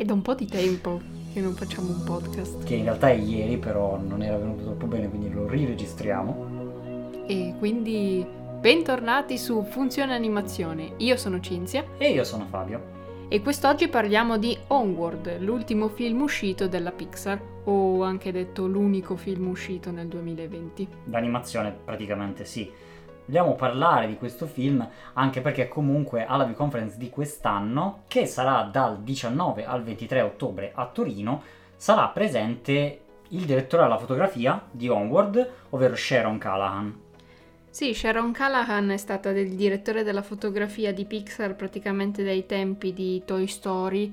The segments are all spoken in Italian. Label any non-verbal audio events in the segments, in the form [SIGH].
È da un po' di tempo che non facciamo un podcast. Che in realtà è ieri, però non era venuto troppo bene, quindi lo riregistriamo. E quindi bentornati su Funzione Animazione. Io sono Cinzia. E io sono Fabio. E quest'oggi parliamo di Onward, l'ultimo film uscito della Pixar, o anche detto l'unico film uscito nel 2020. D'animazione praticamente sì. Vogliamo parlare di questo film anche perché comunque alla View Conference di quest'anno, che sarà dal 19 al 23 ottobre a Torino, sarà presente il direttore della fotografia di Onward, ovvero Sharon Callahan. Sì, Sharon Callahan è stata il direttore della fotografia di Pixar praticamente dai tempi di Toy Story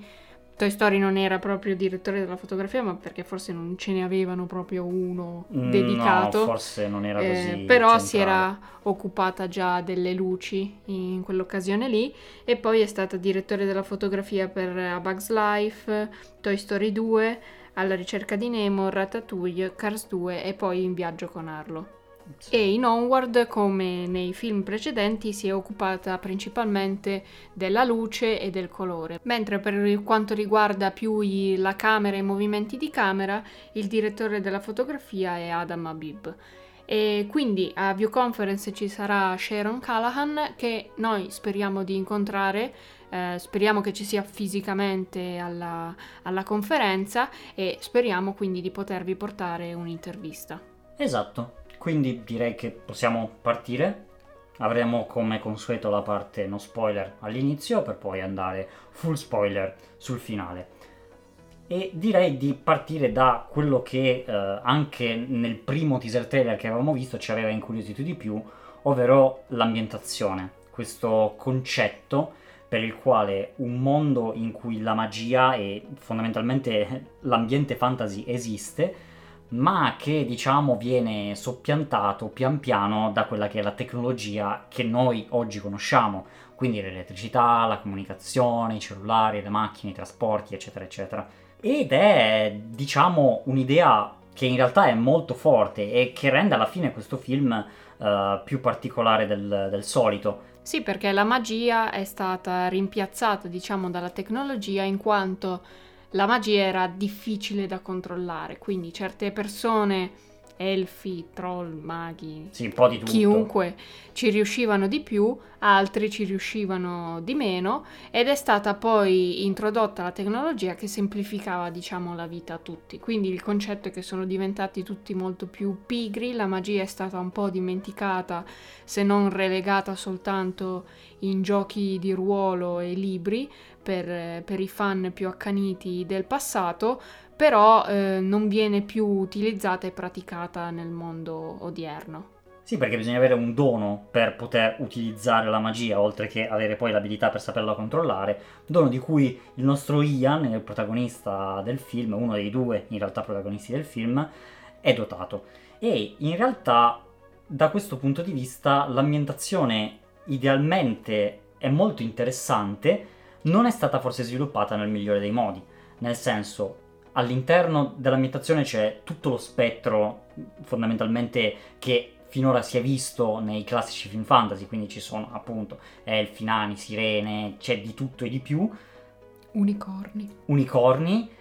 Toy Story non era proprio direttore della fotografia, ma perché forse non ce ne avevano proprio uno Mm, dedicato. No, forse non era Eh, così. però centrale. si era occupata già delle luci in quell'occasione lì e poi è stata direttore della fotografia per A Bug's Life, Toy Story 2, Alla ricerca di Nemo, Ratatouille, Cars 2 e poi In viaggio con Arlo. Sì. E in Onward, come nei film precedenti, si è occupata principalmente della luce e del colore, mentre per quanto riguarda più la camera e i movimenti di camera, il direttore della fotografia è Adam Habib. E quindi a View Conference ci sarà Sharon Callahan che noi speriamo di incontrare, eh, speriamo che ci sia fisicamente alla, alla conferenza e speriamo quindi di potervi portare un'intervista. Esatto, quindi direi che possiamo partire. Avremo come consueto la parte no spoiler all'inizio per poi andare full spoiler sul finale. E direi di partire da quello che eh, anche nel primo teaser trailer che avevamo visto ci aveva incuriosito di più, ovvero l'ambientazione, questo concetto per il quale un mondo in cui la magia e fondamentalmente [LAUGHS] l'ambiente fantasy esiste, ma che diciamo viene soppiantato pian piano da quella che è la tecnologia che noi oggi conosciamo, quindi l'elettricità, la comunicazione, i cellulari, le macchine, i trasporti, eccetera, eccetera. Ed è, diciamo, un'idea che in realtà è molto forte e che rende alla fine questo film eh, più particolare del, del solito. Sì, perché la magia è stata rimpiazzata, diciamo, dalla tecnologia in quanto la magia era difficile da controllare, quindi certe persone, elfi, troll, maghi, Sì, un po' di tutto. chiunque ci riuscivano di più, altri ci riuscivano di meno ed è stata poi introdotta la tecnologia che semplificava, diciamo, la vita a tutti. Quindi il concetto è che sono diventati tutti molto più pigri, la magia è stata un po' dimenticata, se non relegata soltanto in giochi di ruolo e libri per, per i fan più accaniti del passato, però eh, non viene più utilizzata e praticata nel mondo odierno. Sì, perché bisogna avere un dono per poter utilizzare la magia, oltre che avere poi l'abilità per saperla controllare. Dono di cui il nostro Ian, il protagonista del film, uno dei due in realtà protagonisti del film, è dotato. E in realtà, da questo punto di vista, l'ambientazione idealmente è molto interessante, non è stata forse sviluppata nel migliore dei modi. Nel senso, all'interno dell'ambientazione c'è tutto lo spettro fondamentalmente che finora si è visto nei classici film fantasy, quindi ci sono appunto elfi, nani, sirene, c'è di tutto e di più, Unicorni. unicorni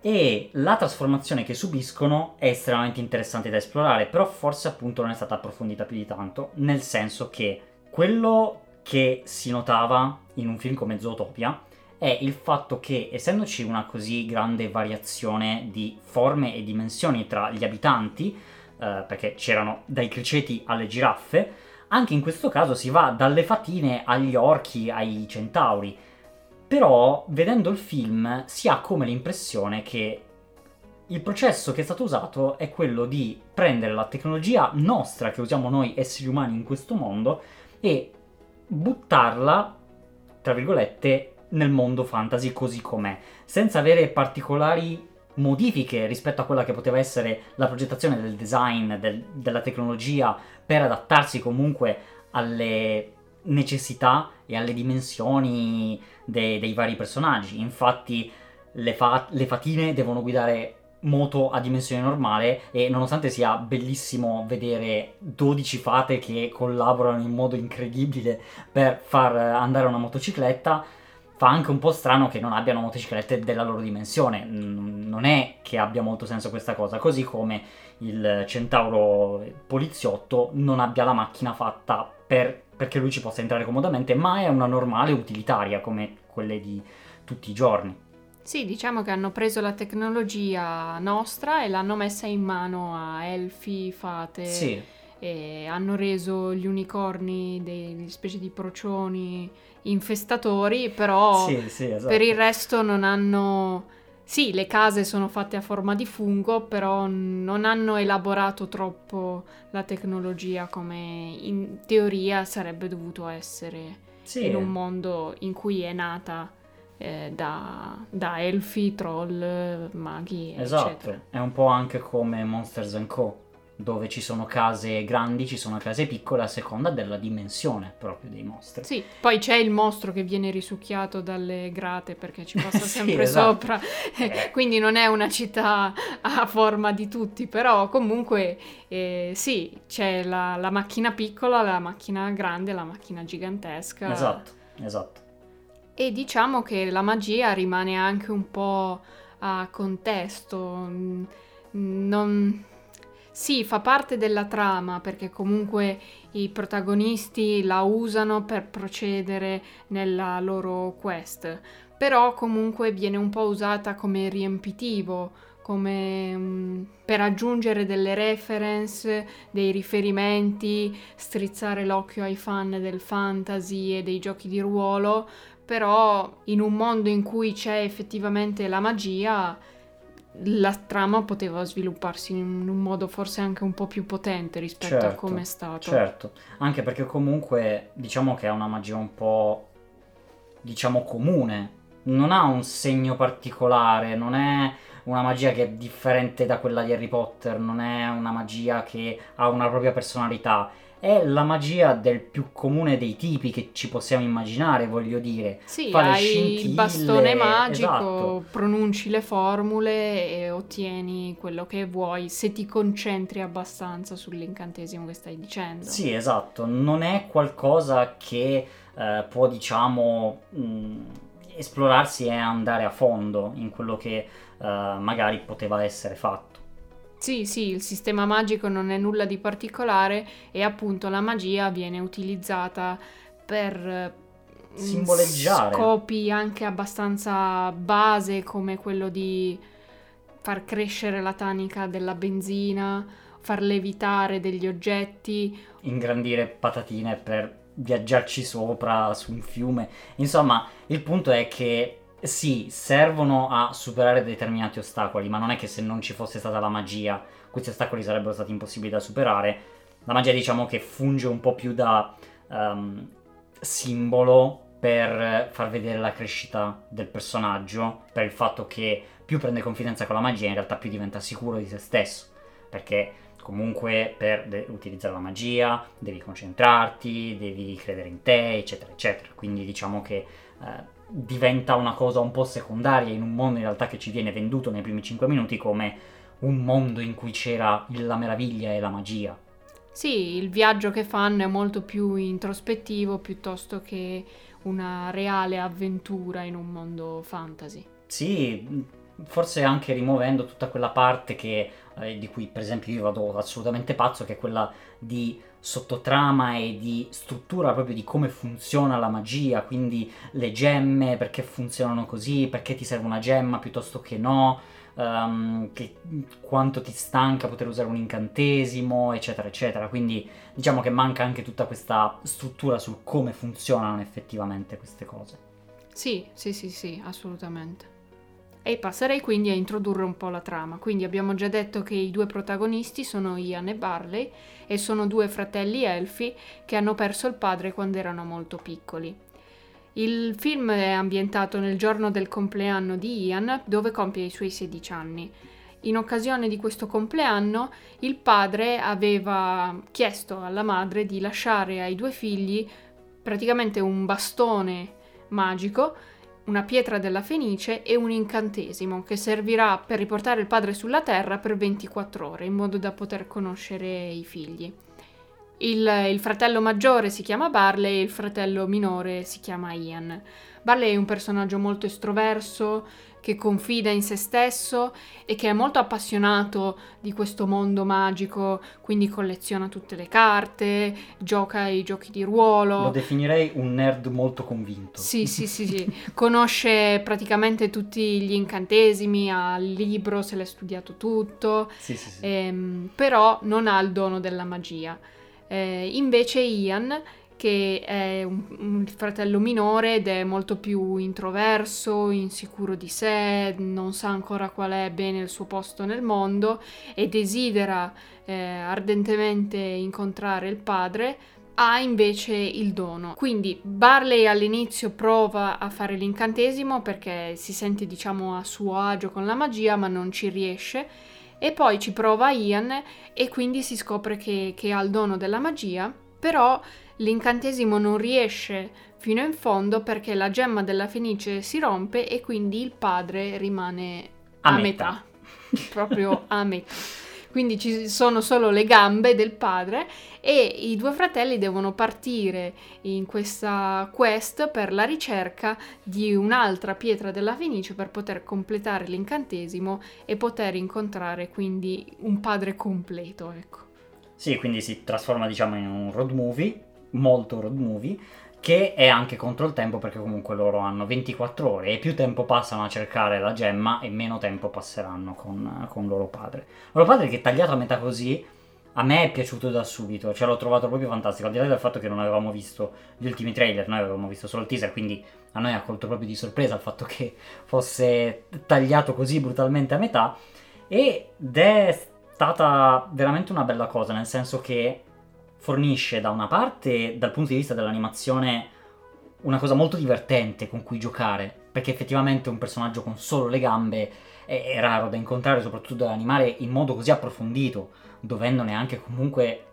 e la trasformazione che subiscono è estremamente interessante da esplorare, però forse appunto non è stata approfondita più di tanto, nel senso che quello che si notava in un film come Zootopia è il fatto che essendoci una così grande variazione di forme e dimensioni tra gli abitanti, eh, perché c'erano dai criceti alle giraffe, anche in questo caso si va dalle fatine agli orchi ai centauri. Però, vedendo il film, si ha come l'impressione che il processo che è stato usato è quello di prendere la tecnologia nostra che usiamo noi esseri umani in questo mondo e buttarla, tra virgolette, nel mondo fantasy così com'è, senza avere particolari modifiche rispetto a quella che poteva essere la progettazione del design, del- della tecnologia, per adattarsi comunque alle necessità e alle dimensioni de- dei vari personaggi. Infatti le, fa- le fatine devono guidare moto a dimensione normale e nonostante sia bellissimo vedere 12 fate che collaborano in modo incredibile per far andare una motocicletta, fa anche un po' strano che non abbiano motociclette della loro dimensione. Non è che abbia molto senso questa cosa, così come il centauro poliziotto non abbia la macchina fatta per, perché lui ci possa entrare comodamente, ma è una normale utilitaria come quelle di tutti i giorni. Sì, diciamo che hanno preso la tecnologia nostra e l'hanno messa in mano a elfi, fate. Sì. E hanno reso gli unicorni delle specie di procioni infestatori, però sì, sì, esatto. per il resto non hanno... Sì, le case sono fatte a forma di fungo, però non hanno elaborato troppo la tecnologia come in teoria sarebbe dovuto essere Sì. in un mondo in cui è nata eh, da, da elfi, troll, maghi, Esatto, eccetera. è un po' anche come Monsters Co., dove ci sono case grandi, ci sono case piccole a seconda della dimensione proprio dei mostri. Sì, poi c'è il mostro che viene risucchiato dalle grate perché ci passa [LAUGHS] Sì, sempre esatto. sopra, Eh. [LAUGHS] quindi non è una città a forma di tutti, però comunque eh, sì, c'è la, la macchina piccola, la macchina grande, la macchina gigantesca. Esatto, esatto. E diciamo che la magia rimane anche un po' a contesto. mm, Non... Sì, fa parte della trama perché comunque i protagonisti la usano per procedere nella loro quest, però comunque viene un po' usata come riempitivo, come mm, per aggiungere delle reference, dei riferimenti, strizzare l'occhio ai fan del fantasy e dei giochi di ruolo, però in un mondo in cui c'è effettivamente la magia, la trama poteva svilupparsi in un modo forse anche un po' più potente rispetto a Certo, come è stato. Certo, anche perché comunque diciamo che è una magia un po' diciamo comune, non ha un segno particolare, non è una magia che è differente da quella di Harry Potter, non è una magia che ha una propria personalità, è la magia del più comune dei tipi che ci possiamo immaginare, voglio dire. Sì, Fa hai il bastone magico, esatto. pronunci le formule e ottieni quello che vuoi se ti concentri abbastanza sull'incantesimo che stai dicendo. Sì, esatto, non è qualcosa che eh, può, diciamo, mh, esplorarsi e andare a fondo in quello che eh, magari poteva essere fatto. Sì, sì, il sistema magico non è nulla di particolare e appunto la magia viene utilizzata per eh, Simboleggiare. scopi anche abbastanza base come quello di far crescere la tanica della benzina, far levitare degli oggetti. Ingrandire patatine per viaggiarci sopra su un fiume. Insomma, il punto è che sì, servono a superare determinati ostacoli, ma non è che se non ci fosse stata la magia, questi ostacoli sarebbero stati impossibili da superare. La magia, diciamo che funge un po' più da ehm, simbolo per far vedere la crescita del personaggio, per il fatto che più prende confidenza con la magia, in realtà più diventa sicuro di se stesso, perché comunque per de- utilizzare la magia devi concentrarti, devi credere in te, eccetera, eccetera. Quindi diciamo che eh, diventa una cosa un po' secondaria in un mondo in realtà che ci viene venduto nei primi 5 minuti come un mondo in cui c'era la meraviglia e la magia. Sì, il viaggio che fanno è molto più introspettivo piuttosto che una reale avventura in un mondo fantasy. Sì, forse anche rimuovendo tutta quella parte che, eh, di cui per esempio io vado assolutamente pazzo, che è quella di sottotrama e di struttura proprio di come funziona la magia, quindi le gemme, perché funzionano così, perché ti serve una gemma piuttosto che no, ehm, che- quanto ti stanca poter usare un incantesimo, eccetera, eccetera. Quindi diciamo che manca anche tutta questa struttura sul come funzionano effettivamente queste cose. Sì, sì, sì, sì, assolutamente. E passerei quindi a introdurre un po' la trama. Quindi abbiamo già detto che i due protagonisti sono Ian e Barley e sono due fratelli elfi che hanno perso il padre quando erano molto piccoli. Il film è ambientato nel giorno del compleanno di Ian, dove compie i suoi 16 anni. In occasione di questo compleanno, il padre aveva chiesto alla madre di lasciare ai due figli praticamente un bastone magico, una pietra della Fenice e un incantesimo che servirà per riportare il padre sulla terra per 24 ore in modo da poter conoscere i figli. Il, il fratello maggiore si chiama Barley e il fratello minore si chiama Ian. Barley è un personaggio molto estroverso, che confida in se stesso e che è molto appassionato di questo mondo magico, quindi colleziona tutte le carte, gioca ai giochi di ruolo. Lo definirei un nerd molto convinto. Sì, sì, sì, sì. [LAUGHS] conosce praticamente tutti gli incantesimi, ha il libro, se l'è studiato tutto, Sì, sì, sì. ehm, però non ha il dono della magia. Eh, invece Ian che è un, un fratello minore ed è molto più introverso, insicuro di sé, non sa ancora qual è bene il suo posto nel mondo e desidera eh, ardentemente incontrare il padre, ha invece il dono. Quindi Barley all'inizio prova a fare l'incantesimo perché si sente diciamo a suo agio con la magia ma non ci riesce e poi ci prova Ian e quindi si scopre che, che ha il dono della magia, però l'incantesimo non riesce fino in fondo perché la gemma della fenice si rompe e quindi il padre rimane A a, metà. metà. proprio a metà. Quindi ci sono solo le gambe del padre e i due fratelli devono partire in questa quest per la ricerca di un'altra pietra della fenice per poter completare l'incantesimo e poter incontrare quindi un padre completo, ecco. Sì, quindi si trasforma diciamo in un road movie, molto road movie, che è anche contro il tempo perché comunque loro hanno 24 ore e più tempo passano a cercare la gemma e meno tempo passeranno con, con loro padre. Loro padre che tagliato a metà così a me è piaciuto da subito, cioè l'ho trovato proprio fantastico, al di là del fatto che non avevamo visto gli ultimi trailer, noi avevamo visto solo il teaser, quindi a noi ha colto proprio di sorpresa il fatto che fosse tagliato così brutalmente a metà ed è stata veramente una bella cosa, nel senso che fornisce da una parte, dal punto di vista dell'animazione, una cosa molto divertente con cui giocare, perché effettivamente un personaggio con solo le gambe è, è raro da incontrare, soprattutto da animare in modo così approfondito, dovendone anche comunque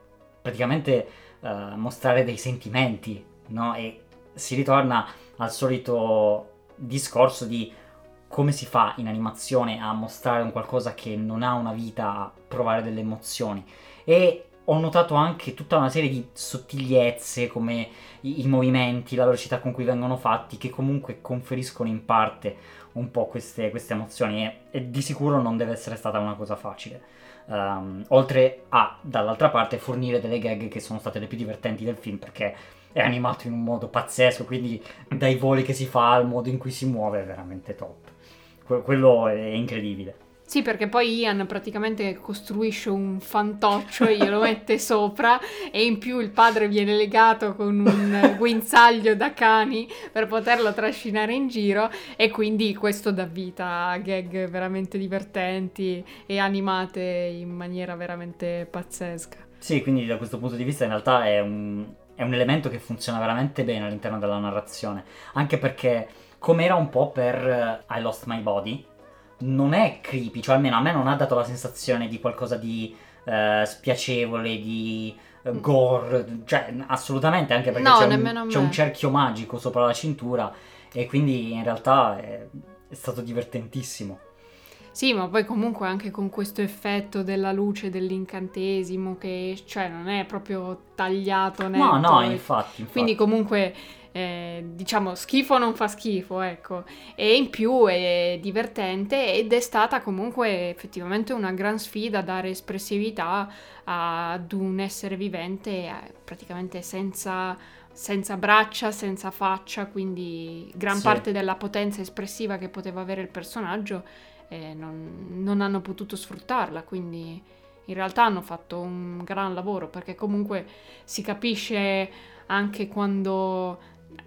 praticamente eh, mostrare dei sentimenti, no? E si ritorna al solito discorso di come si fa in animazione a mostrare un qualcosa che non ha una vita, a provare delle emozioni. E ho notato anche tutta una serie di sottigliezze come i, i movimenti, la velocità con cui vengono fatti, che comunque conferiscono in parte un po' queste, queste emozioni e, e di sicuro non deve essere stata una cosa facile. Um, oltre a, dall'altra parte, fornire delle gag che sono state le più divertenti del film perché è animato in un modo pazzesco, quindi dai voli che si fa al modo in cui si muove è veramente top. Que- quello è incredibile. Sì, perché poi Ian praticamente costruisce un fantoccio e glielo mette [LAUGHS] sopra e in più il padre viene legato con un [LAUGHS] guinzaglio da cani per poterlo trascinare in giro e quindi questo dà vita a gag veramente divertenti e animate in maniera veramente pazzesca. Sì, quindi da questo punto di vista in realtà è un, è un elemento che funziona veramente bene all'interno della narrazione, anche perché come era un po' per eh, I Lost My Body, non è creepy, cioè almeno a me non ha dato la sensazione di qualcosa di eh, spiacevole, di eh, gore, cioè assolutamente anche perché No, c'è, un, c'è un cerchio magico sopra la cintura e quindi in realtà è, è stato divertentissimo. Sì, ma poi comunque anche con questo effetto della luce dell'incantesimo che cioè non è proprio tagliato netto No, no, infatti, infatti. Quindi comunque eh, diciamo schifo non fa schifo, ecco. E in più è divertente ed è stata comunque effettivamente una gran sfida dare espressività ad un essere vivente eh, praticamente senza, senza braccia, senza faccia, quindi gran Sì. parte della potenza espressiva che poteva avere il personaggio eh, non, non hanno potuto sfruttarla, quindi in realtà hanno fatto un gran lavoro perché comunque si capisce anche quando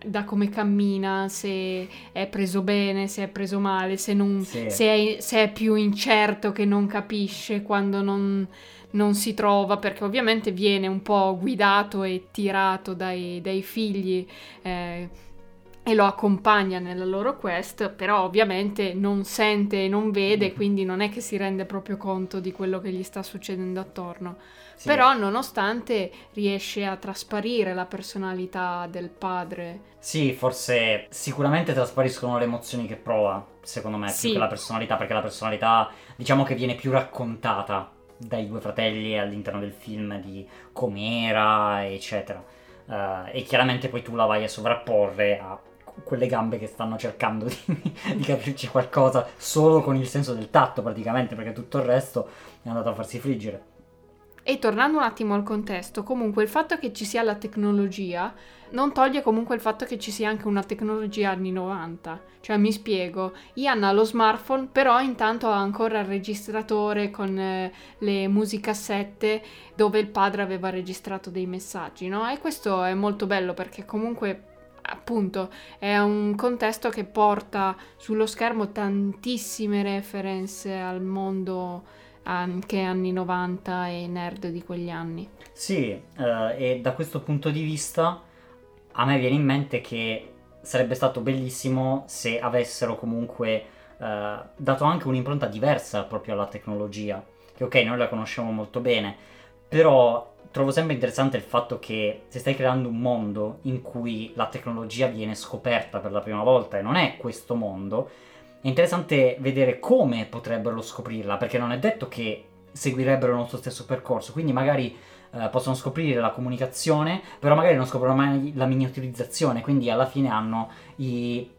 da come cammina, se è preso bene, se è preso male, se, non, Sì. se, è, se è più incerto che non capisce quando non, non si trova, perché ovviamente viene un po' guidato e tirato dai, dai figli. eh, e lo accompagna nella loro quest, però ovviamente non sente e non vede, Mhm. quindi non è che si rende proprio conto di quello che gli sta succedendo attorno. Sì. Però nonostante riesce a trasparire la personalità del padre. Sì, forse sicuramente traspariscono le emozioni che prova, secondo me, Sì. più che la personalità, perché la personalità diciamo che viene più raccontata dai due fratelli all'interno del film di com'era, eccetera. Eh, e chiaramente poi tu la vai a sovrapporre a quelle gambe che stanno cercando [LAUGHS] di, di, capirci qualcosa solo con il senso del tatto praticamente, perché tutto il resto è andato a farsi friggere. E tornando un attimo al contesto, comunque il fatto che ci sia la tecnologia non toglie comunque il fatto che ci sia anche una tecnologia anni 90. Cioè, mi spiego, Ian ha lo smartphone, però intanto ha ancora il registratore con eh, le musicassette dove il padre aveva registrato dei messaggi, no? E questo è molto bello perché comunque appunto è un contesto che porta sullo schermo tantissime referenze al mondo anche anni 90 e nerd di quegli anni. Sì, eh, e da questo punto di vista a me viene in mente che sarebbe stato bellissimo se avessero comunque eh, dato anche un'impronta diversa proprio alla tecnologia, che ok, noi la conosciamo molto bene, però trovo sempre interessante il fatto che se stai creando un mondo in cui la tecnologia viene scoperta per la prima volta e non è questo mondo, interessante vedere come potrebbero scoprirla, perché non è detto che seguirebbero il nostro stesso percorso, quindi magari eh, possono scoprire la comunicazione, però magari non scoprono mai la miniaturizzazione, quindi alla fine hanno i,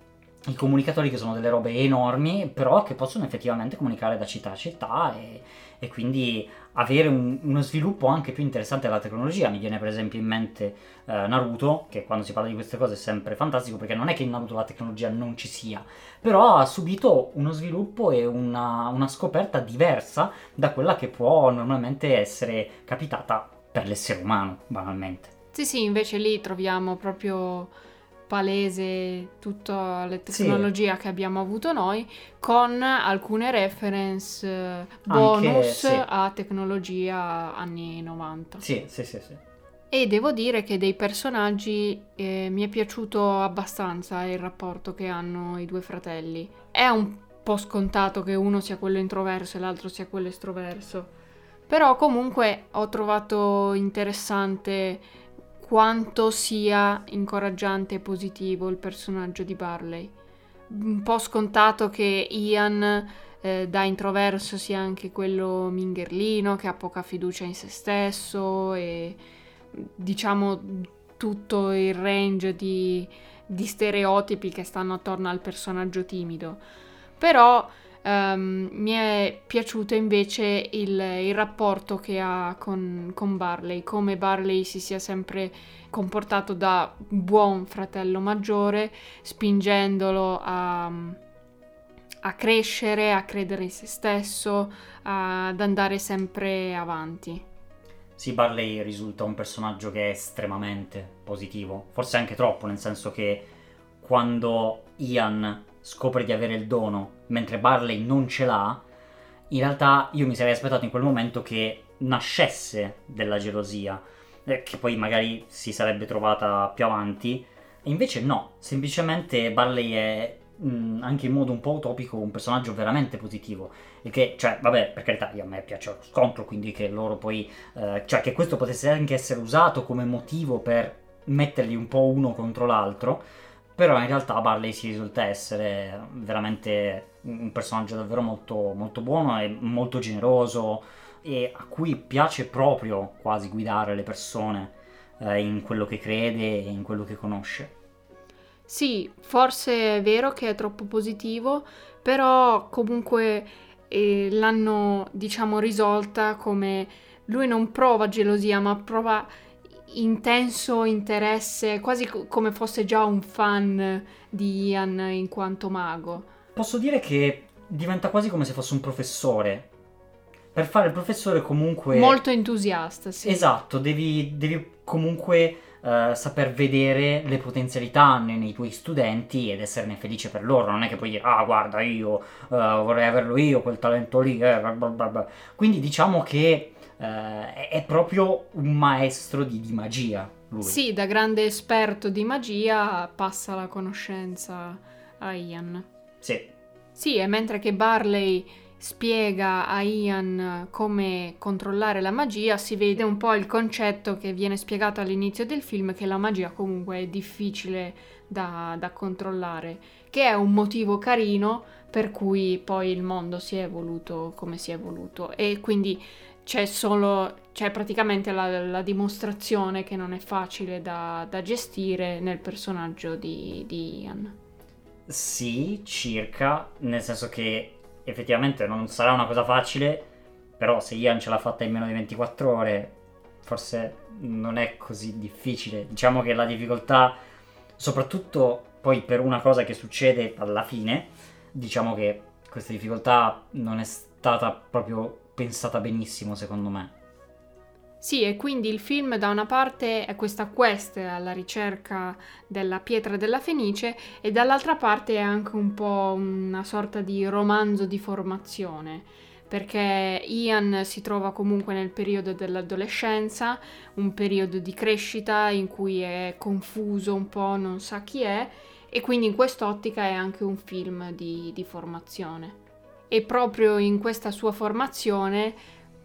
i comunicatori che sono delle robe enormi, però che possono effettivamente comunicare da città a città e, e quindi avere un, uno sviluppo anche più interessante della tecnologia. Mi viene per esempio in mente eh, Naruto, che quando si parla di queste cose è sempre fantastico, perché non è che in Naruto la tecnologia non ci sia, però ha subito uno sviluppo e una, una scoperta diversa da quella che può normalmente essere capitata per l'essere umano, banalmente. Sì, sì, invece lì troviamo proprio palese tutta la tecnologia sì. che abbiamo avuto noi con alcune reference eh, bonus Anche, sì. a tecnologia anni 90. Sì, sì, sì, sì. E devo dire che dei personaggi eh, mi è piaciuto abbastanza il rapporto che hanno i due fratelli. È un po' scontato che uno sia quello introverso e l'altro sia quello estroverso. Però comunque ho trovato interessante quanto sia incoraggiante e positivo il personaggio di Barley. Un po' scontato che Ian eh, da introverso sia anche quello mingherlino che ha poca fiducia in se stesso e diciamo tutto il range di, di stereotipi che stanno attorno al personaggio timido. Però Um, mi è piaciuto invece il, il rapporto che ha con, con, Barley, come Barley si sia sempre comportato da buon fratello maggiore, spingendolo a, a crescere, a credere in se stesso, ad andare sempre avanti. Sì, Barley risulta un personaggio che è estremamente positivo, forse anche troppo, nel senso che quando Ian scopre di avere il dono mentre Barley non ce l'ha, in realtà io mi sarei aspettato in quel momento che nascesse della gelosia, eh, che poi magari si sarebbe trovata più avanti, e invece no, semplicemente Barley è mh, anche in modo un po' utopico un personaggio veramente positivo. E che, cioè, vabbè, per carità, a me piace lo scontro, quindi che loro poi, eh, cioè che questo potesse anche essere usato come motivo per metterli un po' uno contro l'altro, però in realtà Barley si risulta essere veramente un personaggio davvero molto, molto buono e molto generoso e a cui piace proprio quasi guidare le persone eh, in quello che crede e in quello che conosce. Sì, forse è vero che è troppo positivo, però comunque eh, l'hanno diciamo risolta come lui non prova gelosia, ma prova intenso interesse, quasi co- come fosse già un fan di Ian in quanto mago. Posso dire che diventa quasi come se fosse un professore. Per fare il professore comunque... Molto entusiasta, sì. Esatto, devi, devi comunque uh, saper vedere le potenzialità nei, nei, tuoi studenti ed esserne felice per loro. Non è che puoi dire, ah guarda, io uh, vorrei averlo io, quel talento lì. Eh, blah blah blah. Quindi diciamo che Uh, è proprio un maestro di, di, magia. Lui. Sì, da grande esperto di magia passa la conoscenza a Ian. Sì. Sì, e mentre che Barley spiega a Ian come controllare la magia, si vede un po' il concetto che viene spiegato all'inizio del film, che la magia comunque è difficile da, da controllare, che è un motivo carino per cui poi il mondo si è evoluto come si è evoluto. E quindi c'è solo, c'è praticamente la, la dimostrazione che non è facile da, da gestire nel personaggio di, di Ian. Sì, circa, nel senso che effettivamente non sarà una cosa facile, però se Ian ce l'ha fatta in meno di 24 ore, forse non è così difficile. Diciamo che la difficoltà, soprattutto poi per una cosa che succede alla fine, diciamo che questa difficoltà non è stata proprio pensata benissimo secondo me. Sì, e quindi il film da una parte è questa quest alla ricerca della pietra della Fenice e dall'altra parte è anche un po' una sorta di romanzo di formazione, perché Ian si trova comunque nel periodo dell'adolescenza, un periodo di crescita in cui è confuso un po', non sa chi è, e quindi in quest'ottica è anche un film di, di formazione. E proprio in questa sua formazione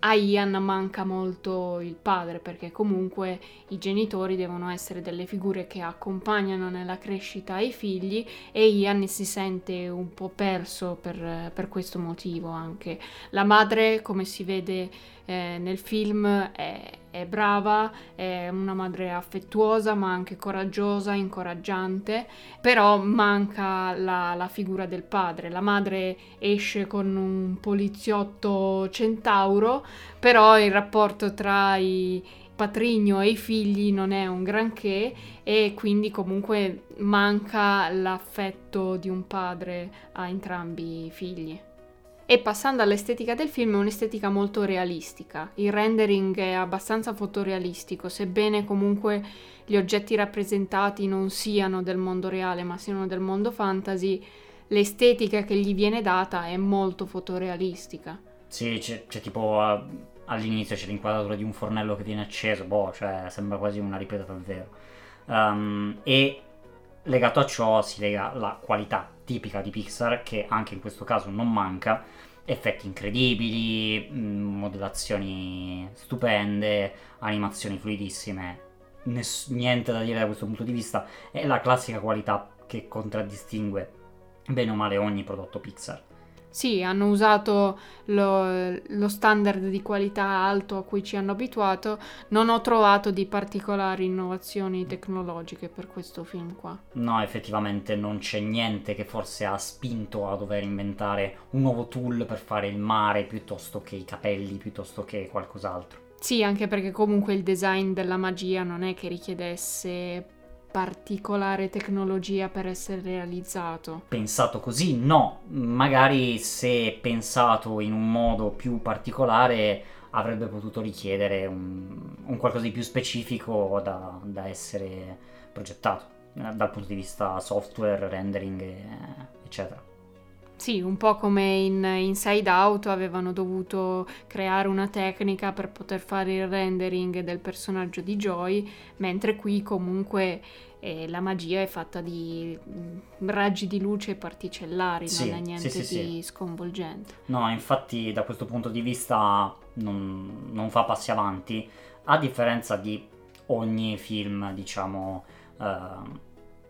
a Ian manca molto il padre perché comunque i genitori devono essere delle figure che accompagnano nella crescita i figli e Ian si sente un po' perso per, per questo motivo anche. La madre, come si vede eh, nel film, è, è brava, è una madre affettuosa ma anche coraggiosa, incoraggiante, però manca la, la figura del padre. La madre esce con un poliziotto centauro, però il rapporto tra i patrigno e i figli non è un granché e quindi comunque manca l'affetto di un padre a entrambi i figli. E passando all'estetica del film, è un'estetica molto realistica. Il rendering è abbastanza fotorealistico, sebbene comunque gli oggetti rappresentati non siano del mondo reale, ma siano del mondo fantasy, l'estetica che gli viene data è molto fotorealistica. Sì, c'è, c'è tipo uh, all'inizio c'è l'inquadratura di un fornello che viene acceso, boh, cioè sembra quasi una ripresa davvero. Um, e legato a ciò si lega la qualità tipica di Pixar che anche in questo caso non manca effetti incredibili mm, modellazioni stupende animazioni fluidissime ness- niente da dire da questo punto di vista è la classica qualità che contraddistingue bene o male ogni prodotto Pixar sì, hanno usato lo, lo, standard di qualità alto a cui ci hanno abituato. Non ho trovato di particolari innovazioni tecnologiche per questo film qua. No, effettivamente non c'è niente che forse ha spinto a dover inventare un nuovo tool per fare il mare piuttosto che i capelli, piuttosto che qualcos'altro. Sì, anche perché comunque il design della magia non è che richiedesse particolare tecnologia per essere realizzato. Pensato così, no. Magari se pensato in un modo più particolare avrebbe potuto richiedere un, un qualcosa di più specifico da, da, essere progettato eh, dal punto di vista software, rendering, eccetera. Sì, un po' come in Inside Out avevano dovuto creare una tecnica per poter fare il rendering del personaggio di Joy, mentre qui comunque eh, la magia è fatta di mm, raggi di luce particellari, sì, non è niente sì, sì, di sconvolgente. No, infatti da questo punto di vista non, non, fa passi avanti, a differenza di ogni film, diciamo, eh,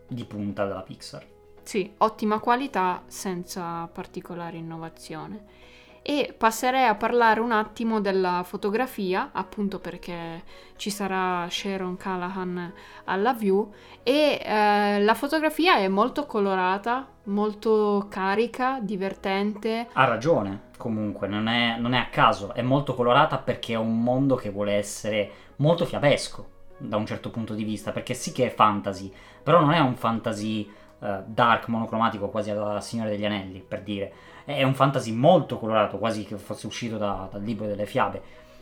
di punta della Pixar. Sì, ottima qualità senza particolare innovazione. E passerei a parlare un attimo della fotografia, appunto perché ci sarà Sharon Callahan alla view e eh, la fotografia è molto colorata, molto carica, divertente. Ha ragione, comunque, non è, non è a caso, è molto colorata perché è un mondo che vuole essere molto fiabesco da un certo punto di vista, perché sì che è fantasy, però non è un fantasy uh, dark, monocromatico, quasi alla Signore degli Anelli, per dire. È un fantasy molto colorato, quasi che fosse uscito da, dal libro delle fiabe.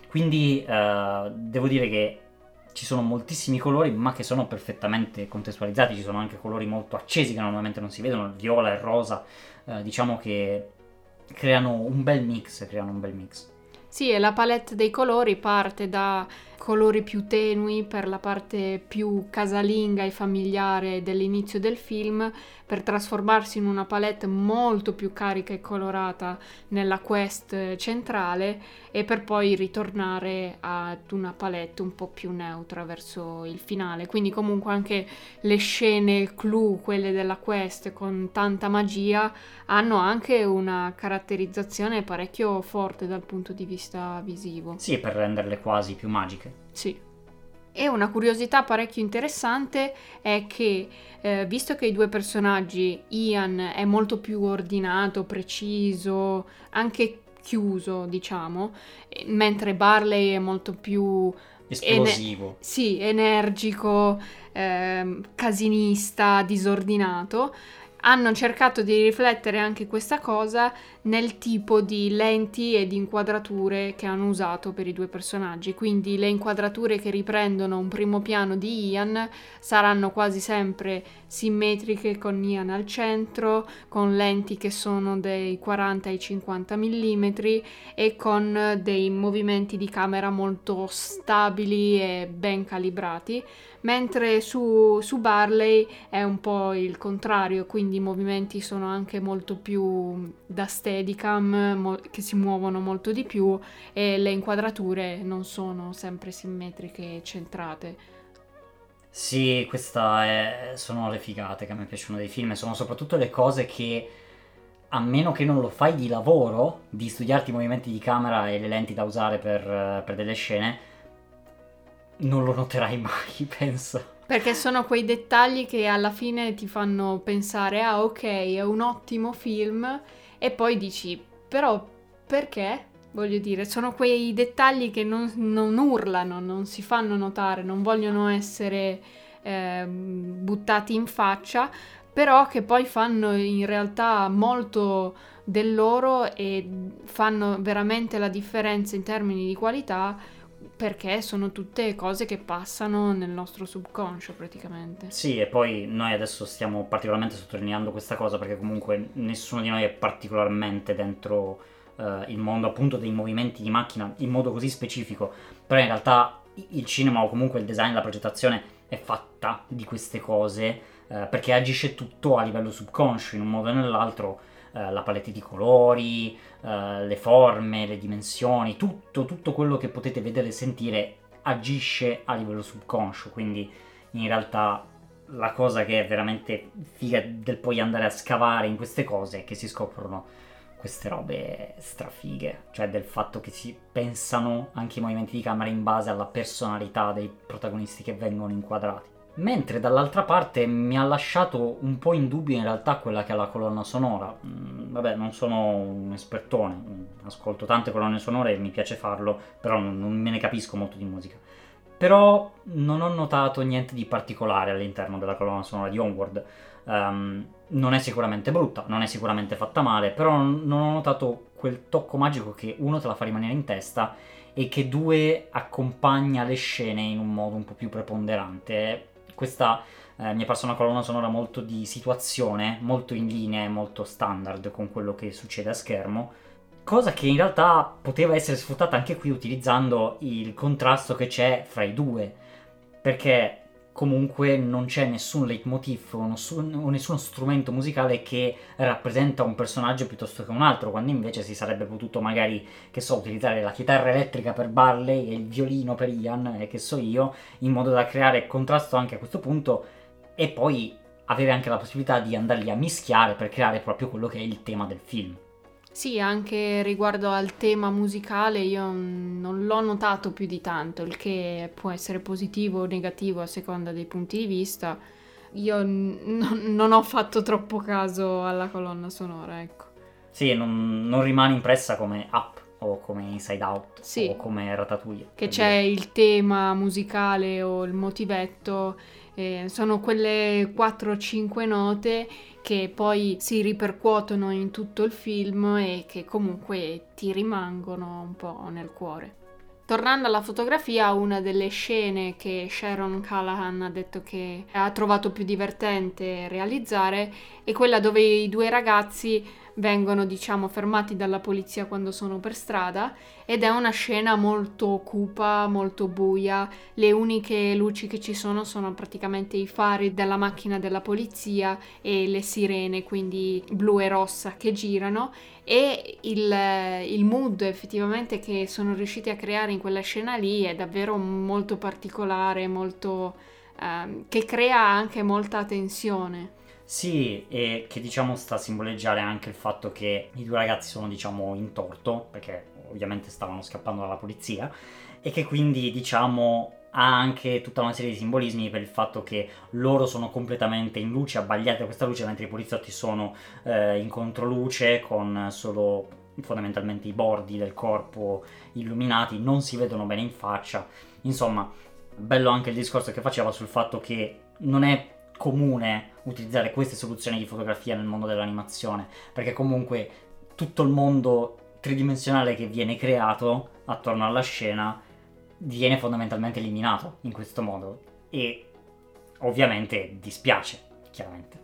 Quindi uh, devo dire che ci sono moltissimi colori, ma che sono perfettamente contestualizzati. Ci sono anche colori molto accesi che normalmente non si vedono, il viola e il rosa. Uh, diciamo che creano un bel mix, creano un bel mix. Sì, e la palette dei colori parte da colori più tenui per la parte più casalinga e familiare dell'inizio del film, per trasformarsi in una palette molto più carica e colorata nella quest centrale e per poi ritornare ad una palette un po' più neutra verso il finale. Quindi comunque anche le scene clou, quelle della quest con tanta magia, hanno anche una caratterizzazione parecchio forte dal punto di vista visivo. Sì, per renderle quasi più magiche. Sì. E una curiosità parecchio interessante è che, eh, visto che i due personaggi, Ian è molto più ordinato, preciso, anche chiuso, diciamo, mentre Barley è molto più esplosivo. Ene- sì, energico, eh, casinista, disordinato hanno cercato di riflettere anche questa cosa nel tipo di lenti e di inquadrature che hanno usato per i due personaggi. Quindi le inquadrature che riprendono un primo piano di Ian saranno quasi sempre simmetriche con Ian al centro, con lenti che sono dei 40 ai 50 mm e con dei movimenti di camera molto stabili e ben calibrati mentre su, su, Barley è un po' il contrario, quindi i movimenti sono anche molto più da steadicam, mo- che si muovono molto di più e le inquadrature non sono sempre simmetriche e centrate. Sì, queste sono le figate che a me piacciono dei film, sono soprattutto le cose che a meno che non lo fai di lavoro, di studiarti i movimenti di camera e le lenti da usare per, per delle scene, non lo noterai mai, [LAUGHS] penso. Perché sono quei dettagli che alla fine ti fanno pensare, ah ok, è un ottimo film, e poi dici, però perché? Voglio dire, sono quei dettagli che non, non urlano, non si fanno notare, non vogliono essere eh, buttati in faccia, però che poi fanno in realtà molto del loro e fanno veramente la differenza in termini di qualità perché sono tutte cose che passano nel nostro subconscio praticamente. Sì, e poi noi adesso stiamo particolarmente sottolineando questa cosa perché comunque nessuno di noi è particolarmente dentro uh, il mondo appunto dei movimenti di macchina in modo così specifico, però in realtà il cinema o comunque il design, la progettazione è fatta di queste cose uh, perché agisce tutto a livello subconscio in un modo o nell'altro eh, la palette di colori, eh, le forme, le dimensioni, tutto, tutto quello che potete vedere e sentire agisce a livello subconscio, quindi in realtà la cosa che è veramente figa del poi andare a scavare in queste cose è che si scoprono queste robe strafighe, cioè del fatto che si pensano anche i movimenti di camera in base alla personalità dei protagonisti che vengono inquadrati. Mentre dall'altra parte mi ha lasciato un po' in dubbio in realtà quella che è la colonna sonora. Vabbè, non sono un espertone, ascolto tante colonne sonore e mi piace farlo, però non, non me ne capisco molto di musica. Però non ho notato niente di particolare all'interno della colonna sonora di Onward. Um, non è sicuramente brutta, non è sicuramente fatta male, però non ho notato quel tocco magico che uno te la fa rimanere in testa e che due accompagna le scene in un modo un po' più preponderante questa eh, mi è parsa una colonna sonora molto di situazione, molto in linea e molto standard con quello che succede a schermo. Cosa che in realtà poteva essere sfruttata anche qui utilizzando il contrasto che c'è fra i due. Perché comunque non c'è nessun leitmotiv o nessun, o nessuno strumento musicale che rappresenta un personaggio piuttosto che un altro, quando invece si sarebbe potuto magari, che so, utilizzare la chitarra elettrica per Barley e il violino per Ian e che so io, in modo da creare contrasto anche a questo punto e poi avere anche la possibilità di andarli a mischiare per creare proprio quello che è il tema del film. Sì, anche riguardo al tema musicale io non l'ho notato più di tanto, il che può essere positivo o negativo a seconda dei punti di vista. Io n- non ho fatto troppo caso alla colonna sonora, ecco. Sì, non, non rimane impressa come Up o come Inside Out sì, o come Ratatouille. Che c'è dire. il tema musicale o il motivetto, eh, sono quelle 4-5 note che poi si ripercuotono in tutto il film e che comunque ti rimangono un po' nel cuore. Tornando alla fotografia, una delle scene che Sharon Callahan ha detto che ha trovato più divertente realizzare è quella dove i due ragazzi vengono diciamo fermati dalla polizia quando sono per strada ed è una scena molto cupa, molto buia, le uniche luci che ci sono sono praticamente i fari della macchina della polizia e le sirene, quindi blu e rossa che girano e il, il mood effettivamente che sono riusciti a creare in quella scena lì è davvero molto particolare, molto... Uh, che crea anche molta tensione. Sì, e che diciamo sta a simboleggiare anche il fatto che i due ragazzi sono diciamo in torto, perché ovviamente stavano scappando dalla polizia, e che quindi diciamo ha anche tutta una serie di simbolismi per il fatto che loro sono completamente in luce, abbagliati da questa luce, mentre i poliziotti sono eh, in controluce con solo fondamentalmente i bordi del corpo illuminati, non si vedono bene in faccia. Insomma, bello anche il discorso che faceva sul fatto che non è comune utilizzare queste soluzioni di fotografia nel mondo dell'animazione, perché comunque tutto il mondo tridimensionale che viene creato attorno alla scena viene fondamentalmente eliminato in questo modo e ovviamente dispiace, chiaramente.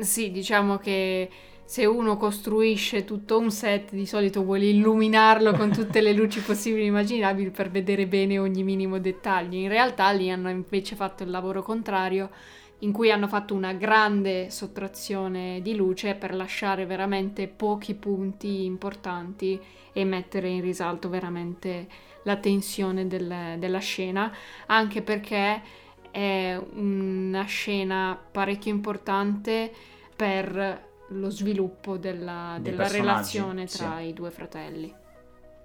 Sì, diciamo che se uno costruisce tutto un set, di solito vuole illuminarlo con tutte le luci possibili e immaginabili per vedere bene ogni minimo dettaglio. In realtà lì hanno invece fatto il lavoro contrario, in cui hanno fatto una grande sottrazione di luce per lasciare veramente pochi punti importanti e mettere in risalto veramente la tensione del, della scena, anche perché è una scena parecchio importante per lo sviluppo della, della relazione tra sì. i due fratelli.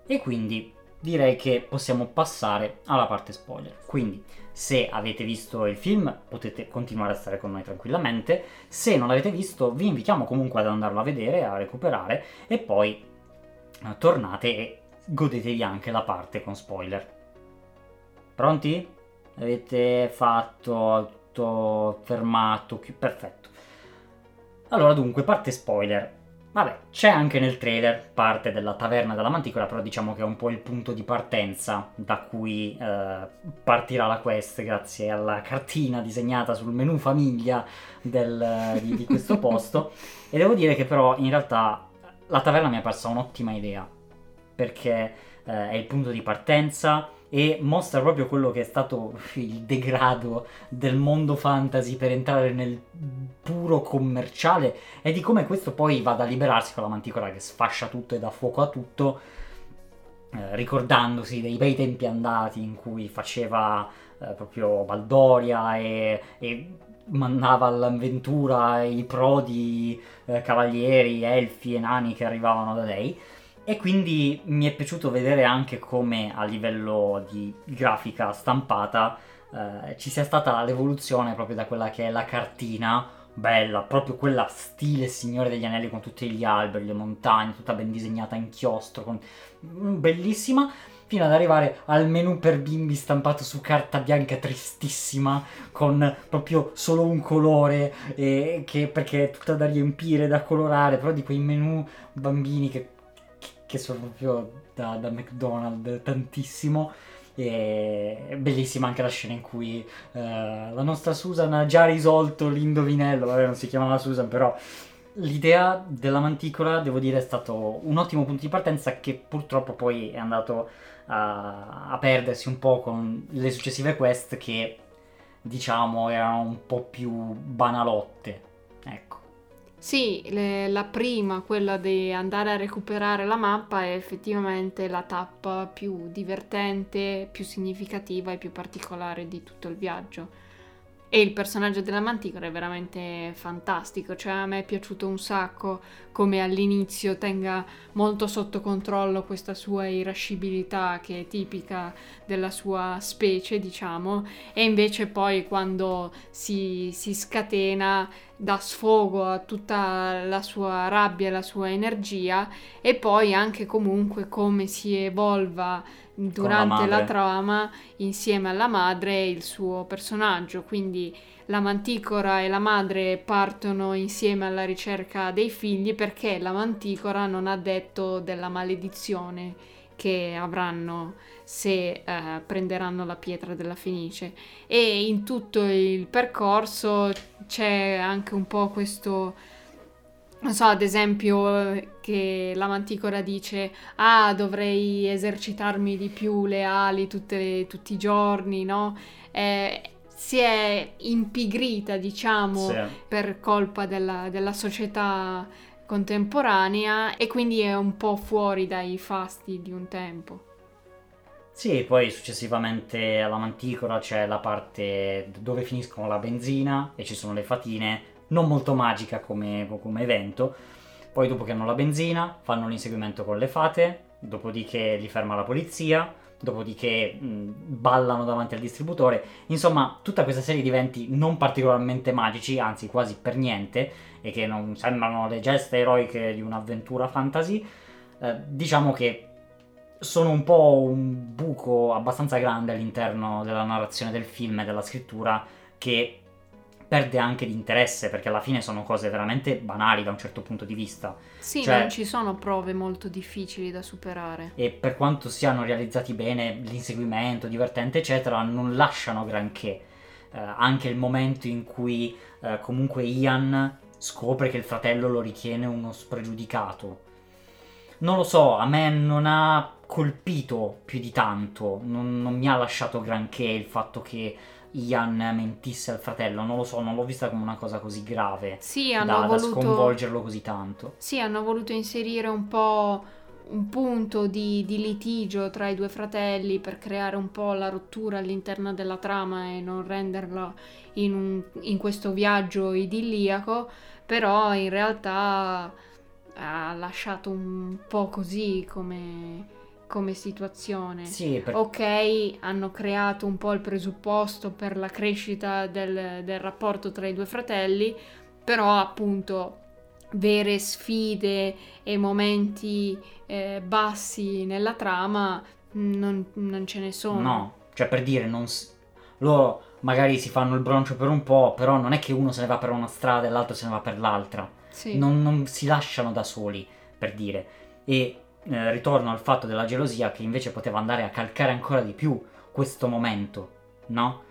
E quindi direi che possiamo passare alla parte spoiler. Quindi, se avete visto il film, potete continuare a stare con noi tranquillamente. Se non l'avete visto, vi invitiamo comunque ad andarlo a vedere, a recuperare e poi eh, tornate e godetevi anche la parte con spoiler. Pronti? Avete fatto tutto fermato, perfetto. Allora dunque, parte spoiler. Vabbè, c'è anche nel trailer parte della taverna della manticola, però diciamo che è un po' il punto di partenza da cui eh, partirà la quest grazie alla cartina disegnata sul menu famiglia del, di, di questo [LAUGHS] posto. e devo dire che però in realtà la taverna mi è parsa un'ottima idea perché eh, è il punto di partenza e mostra proprio quello che è stato il degrado del mondo fantasy per entrare nel puro commerciale e di come questo poi vada a liberarsi con la manticola che sfascia tutto e dà fuoco a tutto, eh, ricordandosi dei bei tempi andati in cui faceva eh, proprio Baldoria e, e mandava all'avventura i prodi eh, cavalieri, elfi e nani che arrivavano da lei. E quindi mi è piaciuto vedere anche come a livello di grafica stampata eh, ci sia stata l'evoluzione proprio da quella che è la cartina, bella, proprio quella stile Signore degli Anelli con tutti gli alberi, le montagne, tutta ben disegnata in chiostro, con... Mm, bellissima, fino ad arrivare al menu per bimbi stampato su carta bianca tristissima, con proprio solo un colore, che, perché è tutta da riempire, da colorare, però di quei menu bambini che che sono proprio da, da McDonald's tantissimo. E è bellissima anche la scena in cui uh, la nostra Susan ha già risolto l'indovinello. Vabbè, non si chiamava Susan, però l'idea della manticola, devo dire, è stato un ottimo punto di partenza che purtroppo poi è andato a, a perdersi un po' con le successive quest che diciamo erano un po' più banalotte. Ecco. Sì, le, la prima, quella di andare a recuperare la mappa, è effettivamente la tappa più divertente, più significativa e più particolare di tutto il viaggio. E il personaggio della Manticora è veramente fantastico, cioè a me è piaciuto un sacco come all'inizio tenga molto sotto controllo questa sua irascibilità che è tipica della sua specie, diciamo, e invece poi quando si, si scatena dà sfogo a tutta la sua rabbia la sua energia e poi anche comunque come si evolva durante la, la, trama insieme alla madre e il suo personaggio. Quindi la manticora e la madre partono insieme alla ricerca dei figli perché la manticora non ha detto della maledizione che avranno se eh, prenderanno la pietra della Fenice e in tutto il percorso c'è anche un po' questo non so, ad esempio, che la manticora dice: Ah, dovrei esercitarmi di più le ali tutte, tutti i giorni, no? Eh, si è impigrita, diciamo, Sì. per colpa della, della società contemporanea e quindi è un po' fuori dai fasti di un tempo. Sì, poi successivamente alla manticora c'è la parte dove finiscono la benzina e ci sono le fatine, non molto magica come, come evento. Poi dopo che hanno la benzina fanno l'inseguimento con le fate, dopodiché li ferma la polizia, dopodiché mh, ballano davanti al distributore. Insomma, tutta questa serie di eventi non particolarmente magici, anzi quasi per niente, e che non sembrano le geste eroiche di un'avventura fantasy, eh, diciamo che sono un po' un buco abbastanza grande all'interno della narrazione del film e della scrittura che perde anche di interesse perché alla fine sono cose veramente banali da un certo punto di vista. Sì, Cioè- non ci sono prove molto difficili da superare. e per quanto siano realizzati bene l'inseguimento divertente eccetera non lasciano granché. Eh, anche il momento in cui eh, comunque Ian scopre che il fratello lo ritiene uno spregiudicato. Non lo so, a me non ha colpito più di tanto, non, non mi ha lasciato granché il fatto che Ian mentisse al fratello, non lo so, non l'ho vista come una cosa così grave Sì, da, hanno da voluto... sconvolgerlo così tanto. Sì, hanno voluto inserire un po' un punto di, di litigio tra i due fratelli per creare un po' la rottura all'interno della trama e non renderla in, un- in questo viaggio idilliaco, però in realtà ha lasciato un po' così come, come situazione. Sì, per- Ok, hanno creato un po' il presupposto per la crescita del, del rapporto tra i due fratelli, però appunto vere sfide e momenti eh, bassi nella trama mh, non, non ce ne sono. no, cioè per dire, non s- loro magari si fanno il broncio per un po', però non è che uno se ne va per una strada e l'altro se ne va per l'altra. Sì. non, non si lasciano da soli, per dire. E eh, ritorno al fatto della gelosia che invece poteva andare a calcare ancora di più questo momento, no?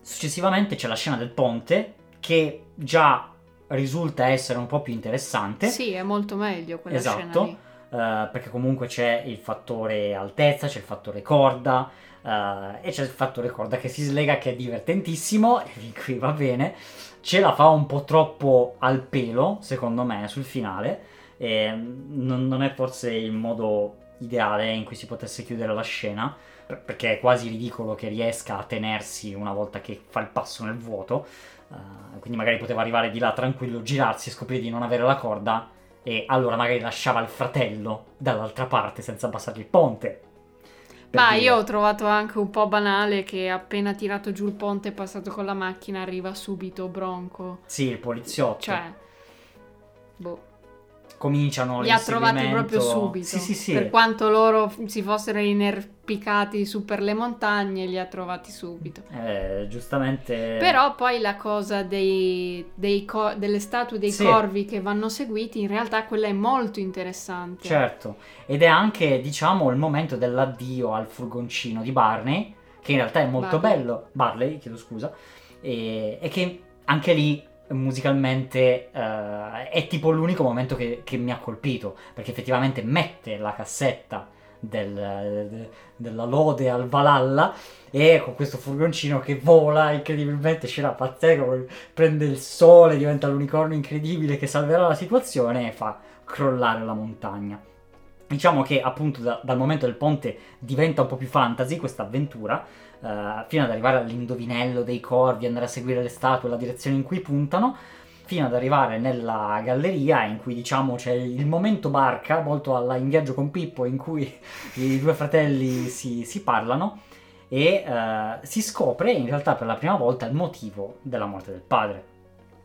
Successivamente c'è la scena del ponte che già risulta essere un po' più interessante. Sì, è molto meglio quella Esatto. scena eh, perché comunque c'è il fattore altezza, c'è il fattore corda eh, e c'è il fattore corda che si slega che è divertentissimo [LAUGHS] e qui va bene. Ce la fa un po' troppo al pelo, secondo me, sul finale. E non, non è forse il modo ideale in cui si potesse chiudere la scena, per- perché è quasi ridicolo che riesca a tenersi una volta che fa il passo nel vuoto. eh, quindi magari poteva arrivare di là tranquillo, girarsi e scoprire di non avere la corda e allora magari lasciava il fratello dall'altra parte senza abbassare il ponte. Ma dire. io ho trovato anche un po' banale che appena tirato giù il ponte e passato con la macchina arriva subito Bronco. Sì, il poliziotto. Cioè, boh. Cominciano Li ha trovati proprio subito. Sì, sì, sì. Per quanto loro si fossero inerpicati su per le montagne, li ha trovati subito. Eh, giustamente... Però poi la cosa dei, dei co- delle statue dei Sì. corvi che vanno seguiti, in realtà quella è molto interessante. Certo, ed è anche, diciamo, il momento dell'addio al furgoncino di Barney, che in realtà è molto Barley. bello, Barley, chiedo scusa, e, e che anche lì musicalmente eh, è tipo l'unico momento che, che mi ha colpito, perché effettivamente mette la cassetta del- de- della lode al Valhalla e con questo furgoncino che vola incredibilmente, scena pazzesca, prende il sole, diventa l'unicorno incredibile che salverà la situazione e fa crollare la montagna. Diciamo che appunto da- dal momento del ponte diventa un po' più fantasy questa avventura, eh, fino ad arrivare all'indovinello dei corvi, andare a seguire le statue, la direzione in cui puntano, fino ad arrivare nella galleria in cui diciamo c'è il momento barca, molto alla In viaggio con Pippo, in cui i due fratelli si, si parlano e eh, si scopre in realtà per la prima volta il motivo della morte del padre,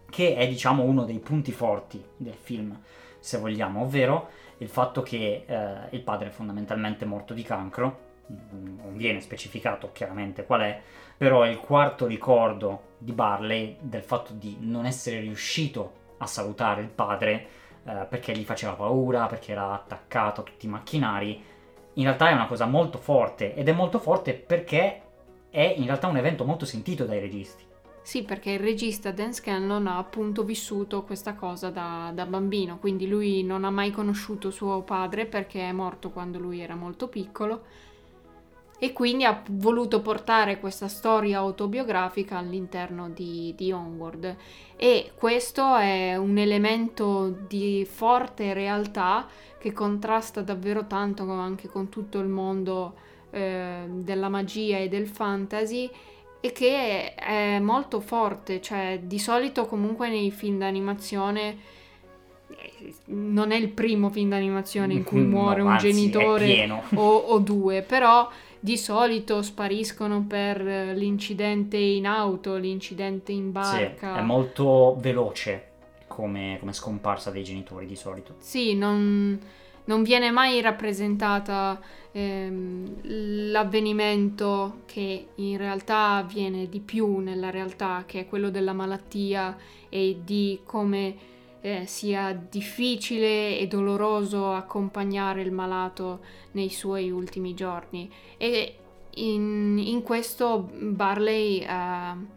che è diciamo uno dei punti forti del film, se vogliamo, ovvero il fatto che eh, il padre è fondamentalmente morto di cancro, non viene specificato chiaramente qual è, però è il quarto ricordo di Barley del fatto di non essere riuscito a salutare il padre eh, perché gli faceva paura, perché era attaccato a tutti i macchinari. In realtà è una cosa molto forte ed è molto forte perché è in realtà un evento molto sentito dai registi. Sì, perché il regista Dan Scanlon ha appunto vissuto questa cosa da, da, bambino, quindi lui non ha mai conosciuto suo padre perché è morto quando lui era molto piccolo e quindi ha voluto portare questa storia autobiografica all'interno di, di Onward. E questo è un elemento di forte realtà che contrasta davvero tanto anche con tutto il mondo eh, della magia e del fantasy e che è molto forte, cioè di solito comunque nei film d'animazione non è il primo film d'animazione in cui [LAUGHS] muore no, un anzi, genitore o, o, due, però di solito spariscono per l'incidente in auto, l'incidente in barca. Sì, è molto veloce come, come scomparsa dei genitori di solito. Sì, non, non viene mai rappresentata ehm, l'avvenimento che in realtà avviene di più nella realtà, che è quello della malattia e di come eh, sia difficile e doloroso accompagnare il malato nei suoi ultimi giorni. E in, in questo Barley eh,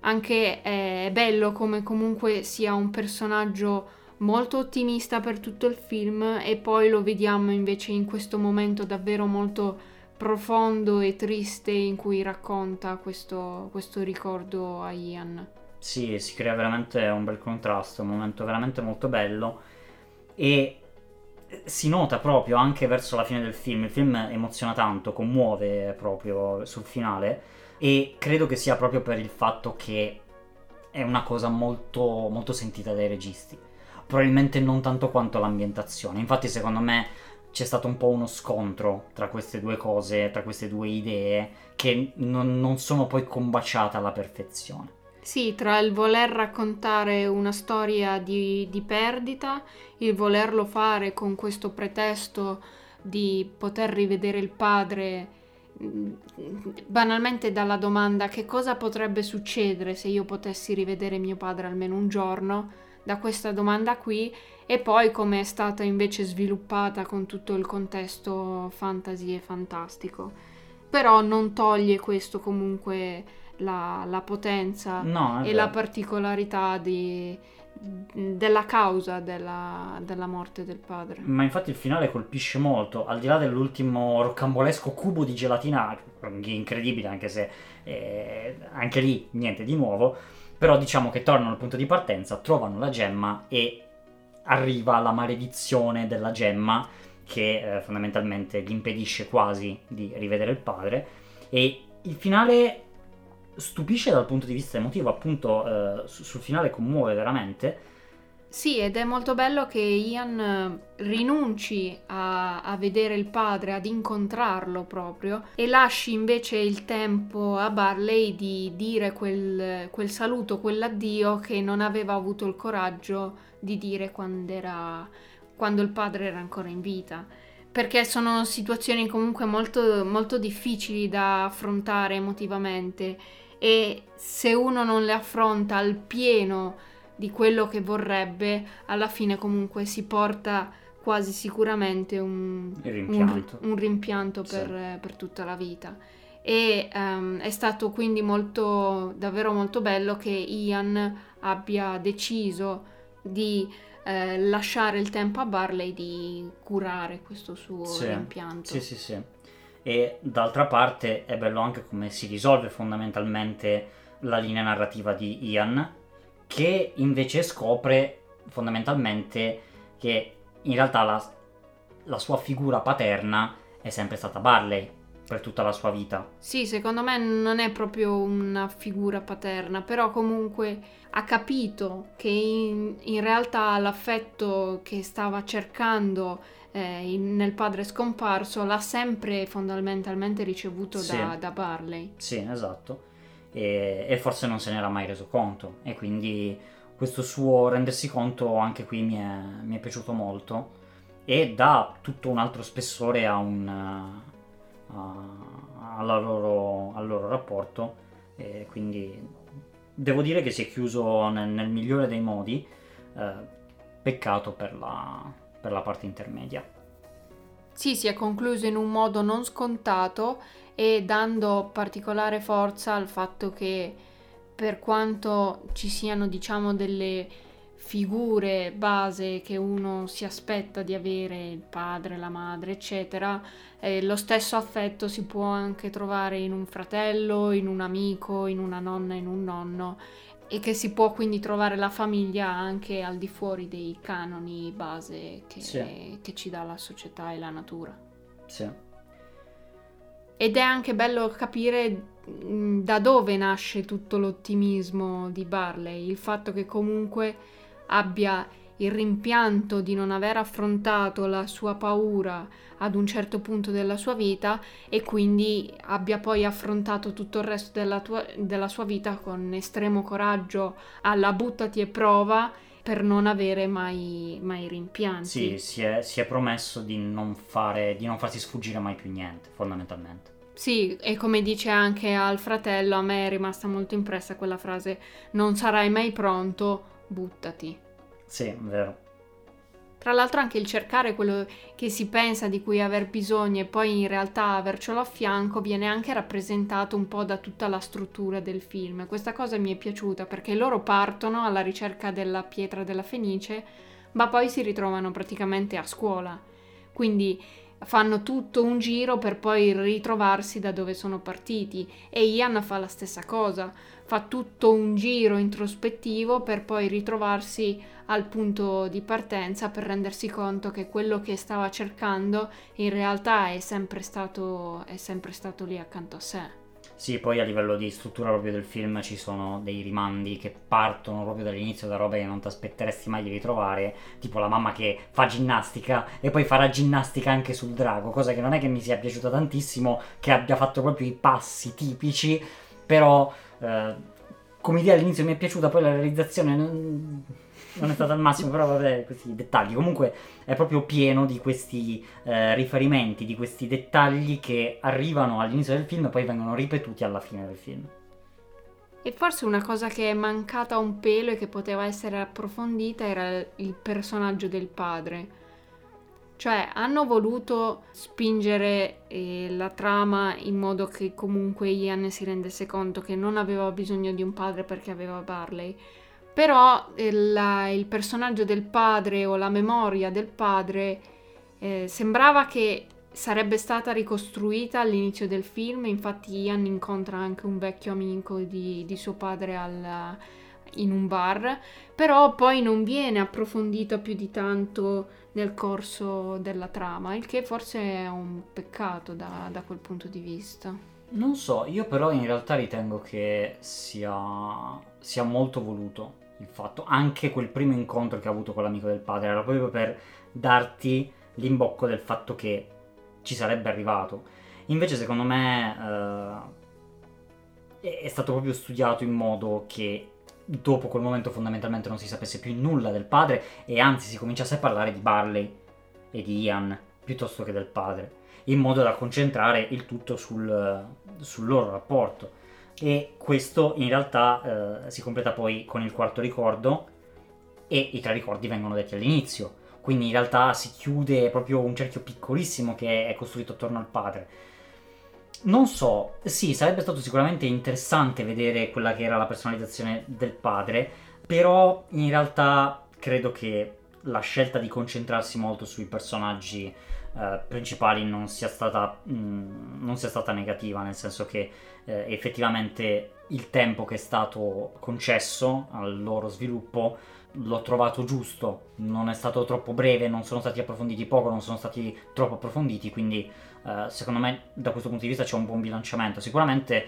anche è bello come comunque sia un personaggio molto ottimista per tutto il film e poi lo vediamo invece in questo momento davvero molto profondo e triste in cui racconta questo, questo ricordo a Ian. Sì, si crea veramente un bel contrasto, un momento veramente molto bello e si nota proprio anche verso la fine del film, il film emoziona tanto, commuove proprio sul finale e credo che sia proprio per il fatto che è una cosa molto, molto sentita dai registi. Probabilmente non tanto quanto l'ambientazione, infatti secondo me c'è stato un po' uno scontro tra queste due cose, tra queste due idee, che non, non sono poi combaciate alla perfezione. Sì, tra il voler raccontare una storia di, di perdita, il volerlo fare con questo pretesto di poter rivedere il padre mm, banalmente dalla domanda che cosa potrebbe succedere se io potessi rivedere mio padre almeno un giorno, da questa domanda qui e poi come è stata invece sviluppata con tutto il contesto fantasy e fantastico. Però non toglie questo comunque la, la potenza no, e la particolarità di, della causa della, della, morte del padre. Ma infatti il finale colpisce molto, al di là dell'ultimo roccambolesco cubo di gelatina, incredibile anche se eh, anche lì niente di nuovo, però diciamo che tornano al punto di partenza, trovano la gemma e arriva la maledizione della gemma che eh, fondamentalmente gli impedisce quasi di rivedere il padre e il finale stupisce dal punto di vista emotivo, appunto eh, sul finale commuove veramente. Sì, ed è molto bello che Ian eh, rinunci a, a, vedere il padre, ad incontrarlo proprio, e lasci invece il tempo a Barley di dire quel, quel saluto, quell'addio che non aveva avuto il coraggio di dire quando, era, quando il padre era ancora in vita perché sono situazioni comunque molto, molto difficili da affrontare emotivamente e se uno non le affronta al pieno di quello che vorrebbe, alla fine comunque si porta quasi sicuramente un rimpianto, un, un rimpianto per, sì. per, tutta la vita. E um, è stato quindi molto, davvero molto bello che Ian abbia deciso di eh, lasciare il tempo a Barley di curare questo suo sì. rimpianto. Sì, sì, sì e d'altra parte è bello anche come si risolve fondamentalmente la linea narrativa di Ian che invece scopre fondamentalmente che in realtà la, la sua figura paterna è sempre stata Barley per tutta la sua vita. Sì, secondo me non è proprio una figura paterna, però comunque ha capito che in, in realtà l'affetto che stava cercando eh, nel padre scomparso l'ha sempre fondamentalmente ricevuto sì. da, da, Barley. Sì, esatto. E, e, forse non se n'era mai reso conto e quindi questo suo rendersi conto anche qui mi è, mi è piaciuto molto e dà tutto un altro spessore a un, a, loro, al loro rapporto e quindi devo dire che si è chiuso nel, nel migliore dei modi eh, peccato per la, per la parte intermedia. Sì, si è concluso in un modo non scontato e dando particolare forza al fatto che per quanto ci siano, diciamo, delle figure base che uno si aspetta di avere, il padre, la madre, eccetera, eh, lo stesso affetto si può anche trovare in un fratello, in un amico, in una nonna, in un nonno e che si può quindi trovare la famiglia anche al di fuori dei canoni base che, sì. che ci dà la società e la natura. Sì. Ed è anche bello capire da dove nasce tutto l'ottimismo di Barley, il fatto che comunque abbia il rimpianto di non aver affrontato la sua paura ad un certo punto della sua vita e quindi abbia poi affrontato tutto il resto della, tua, della sua vita con estremo coraggio alla buttati e prova per non avere mai, mai rimpianti. Sì, si è, si è promesso di non, fare, di non farsi sfuggire mai più niente, fondamentalmente. Sì, e come dice anche al fratello, a me è rimasta molto impressa quella frase, non sarai mai pronto, buttati. Sì, vero. Tra l'altro anche il cercare quello che si pensa di cui aver bisogno e poi in realtà avercelo a fianco viene anche rappresentato un po' da tutta la struttura del film. Questa cosa mi è piaciuta perché loro partono alla ricerca della pietra della Fenice, ma poi si ritrovano praticamente a scuola. Quindi fanno tutto un giro per poi ritrovarsi da dove sono partiti e Ian fa la stessa cosa, fa tutto un giro introspettivo per poi ritrovarsi al punto di partenza per rendersi conto che quello che stava cercando in realtà è sempre stato, è sempre stato lì accanto a sé. Sì, poi a livello di struttura proprio del film ci sono dei rimandi che partono proprio dall'inizio da robe che non ti aspetteresti mai di ritrovare, tipo la mamma che fa ginnastica e poi farà ginnastica anche sul drago, cosa che non è che mi sia piaciuta tantissimo, che abbia fatto proprio i passi tipici, però eh, come idea all'inizio mi è piaciuta, poi la realizzazione non non è stato al massimo, però vabbè, questi dettagli. Comunque è proprio pieno di questi eh, riferimenti, di questi dettagli che arrivano all'inizio del film e poi vengono ripetuti alla fine del film. E forse una cosa che è mancata un pelo e che poteva essere approfondita era il personaggio del padre. Cioè, hanno voluto spingere eh, la trama in modo che comunque Ian si rendesse conto che non aveva bisogno di un padre perché aveva Barley però il, il personaggio del padre o la memoria del padre eh, sembrava che sarebbe stata ricostruita all'inizio del film, infatti Ian incontra anche un vecchio amico di, di suo padre al, in un bar, però poi non viene approfondito più di tanto nel corso della trama, il che forse è un peccato da, da quel punto di vista. Non so, io però in realtà ritengo che sia, sia molto voluto il fatto, anche quel primo incontro che ha avuto con l'amico del padre era proprio per darti l'imbocco del fatto che ci sarebbe arrivato. Invece secondo me eh, è stato proprio studiato in modo che dopo quel momento fondamentalmente non si sapesse più nulla del padre e anzi si cominciasse a parlare di Barley e di Ian piuttosto che del padre, in modo da concentrare il tutto sul, sul loro rapporto e questo in realtà eh, si completa poi con il quarto ricordo e i tre ricordi vengono detti all'inizio. Quindi in realtà si chiude proprio un cerchio piccolissimo che è costruito attorno al padre. Non so, sì, sarebbe stato sicuramente interessante vedere quella che era la personalizzazione del padre, però in realtà credo che la scelta di concentrarsi molto sui personaggi eh, principali non sia, stata, mh, mm, non sia stata negativa, nel senso che eh, effettivamente il tempo che è stato concesso al loro sviluppo l'ho trovato giusto, non è stato troppo breve, non sono stati approfonditi poco, non sono stati troppo approfonditi, quindi eh, secondo me da questo punto di vista c'è un buon bilanciamento. Sicuramente